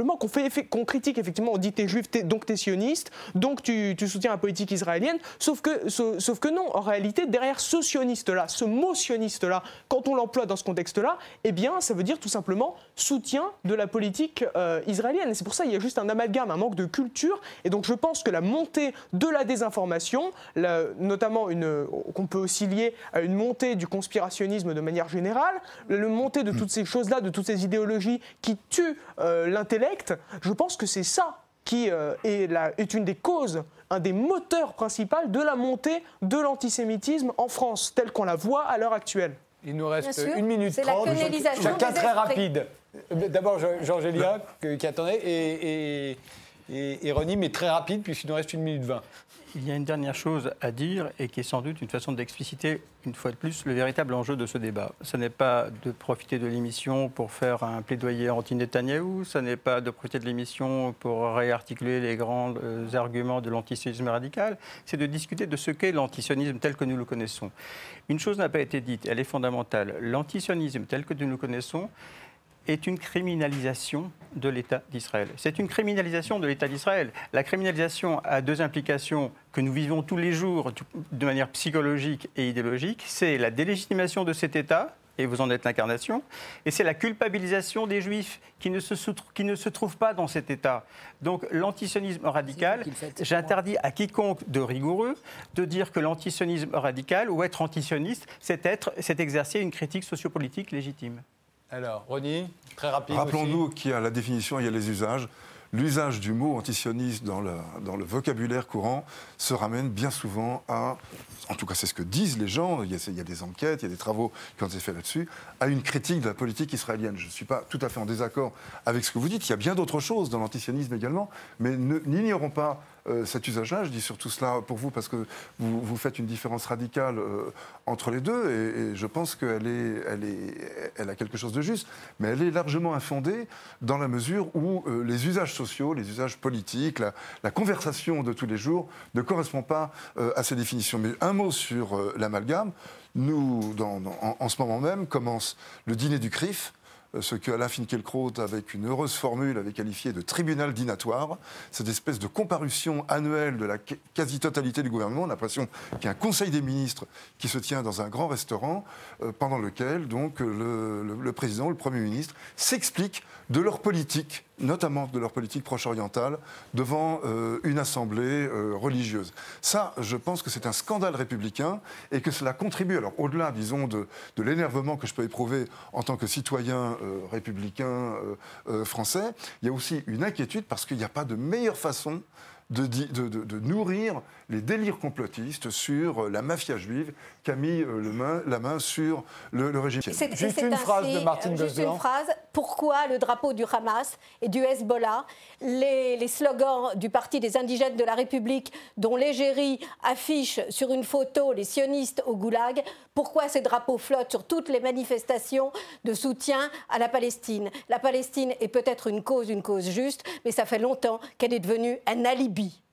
qu'on critique effectivement, on dit t'es juif, t'es- donc t'es sioniste, donc tu, soutiens la politique israélienne. Sauf que, sauf que non, en réalité, derrière ce sioniste-là, ce mot sioniste-là, quand on l'emploie dans ce contexte-là, eh bien, ça veut dire tout simplement soutien de la politique euh, israélienne. Et c'est pour ça qu'il y a juste un amalgame, un manque de culture. Et donc, je pense que la montée de la désinformation, notamment qu'on peut aussi lier à une montée du conspirationnisme de manière générale, le, montée de toutes ces choses-là, de toutes ces idéologies qui tuent euh, l'intellect, je pense que c'est ça qui euh, est, une des causes, un des moteurs principaux de la montée de l'antisémitisme en France, telle qu'on la voit à l'heure actuelle.
Il nous reste une minute
c'est la
trente. Chacun très rapide. D'abord, Georges Elia, qui attendait, et, et, et, et mais très rapide, puisqu'il nous reste une minute vingt.
Il y a une dernière chose à dire et qui est sans doute une façon d'expliciter une fois de plus le véritable enjeu de ce débat. Ce n'est pas de profiter de l'émission pour faire un plaidoyer anti-Netanyahou, ce n'est pas de profiter de l'émission pour réarticuler les grands euh, arguments de l'antisionisme radical, c'est de discuter de ce qu'est l'antisionisme tel que nous le connaissons. Une chose n'a pas été dite, elle est fondamentale. L'antisionisme tel que nous le connaissons est une criminalisation de l'État d'Israël. C'est une criminalisation de l'État d'Israël. La criminalisation a deux implications que nous vivons tous les jours de manière psychologique et idéologique. C'est la délégitimation de cet État, et vous en êtes l'incarnation, et c'est la culpabilisation des Juifs qui ne, se, qui ne se trouvent pas dans cet État. Donc l'antisionisme radical, j'interdis à quiconque de rigoureux de dire que l'antisionisme radical ou être antisioniste, c'est exercer une critique sociopolitique légitime.
Alors, Ronnie, très rapide.
Rappelons-nous qu'il y a la définition, il y a les usages. L'usage du mot antisioniste dans le, dans le vocabulaire courant se ramène bien souvent à, en tout cas c'est ce que disent les gens, il y, a, il y a des enquêtes, il y a des travaux qui ont été faits là-dessus, à une critique de la politique israélienne. Je ne suis pas tout à fait en désaccord avec ce que vous dites, il y a bien d'autres choses dans l'antisionisme également, mais n'ignorons pas euh, cet usage-là. Je dis surtout cela pour vous parce que vous, faites une différence radicale euh, entre les deux et, je pense qu'elle est, elle est, elle a quelque chose de juste, mais elle est largement infondée dans la mesure où euh, les usages sociaux, les usages politiques, la, conversation de tous les jours ne correspond pas à ces définitions. Mais un mot sur l'amalgame. Nous, en, en ce moment même, commence le dîner du CRIF ce que Alain Finkielkraut, avec une heureuse formule, avait qualifié de tribunal dînatoire, cette espèce de comparution annuelle de la qu- quasi-totalité du gouvernement. A l'impression qu'il y a un conseil des ministres qui se tient dans un grand restaurant, euh, pendant lequel le, président, le Premier ministre, s'explique de leur politique notamment de leur politique proche-orientale, devant euh, une assemblée euh, religieuse. Ça, je pense que c'est un scandale républicain et que cela contribue, alors au-delà, disons, de, l'énervement que je peux éprouver en tant que citoyen euh, républicain français, il y a aussi une inquiétude parce qu'il n'y a pas de meilleure façon de, nourrir les délires complotistes sur la mafia juive qui a mis le main, la main sur le, régime.
C'est, juste une phrase de Martine
Juste une phrase. Pourquoi le drapeau du Hamas et du Hezbollah, les, les, slogans du Parti des indigènes de la République, dont l'égérie affiche sur une photo les sionistes au goulag, pourquoi ces drapeaux flottent sur toutes les manifestations de soutien à la Palestine? La Palestine est peut-être une cause, une cause juste, mais ça fait longtemps qu'elle est devenue un alibi.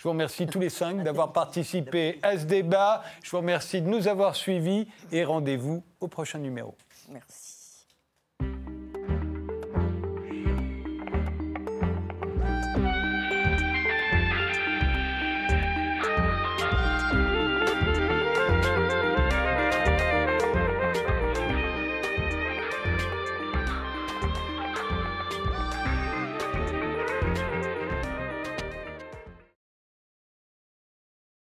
Je vous remercie tous les cinq d'avoir participé à ce débat. Je vous remercie de nous avoir suivis et rendez-vous au prochain numéro.
Merci.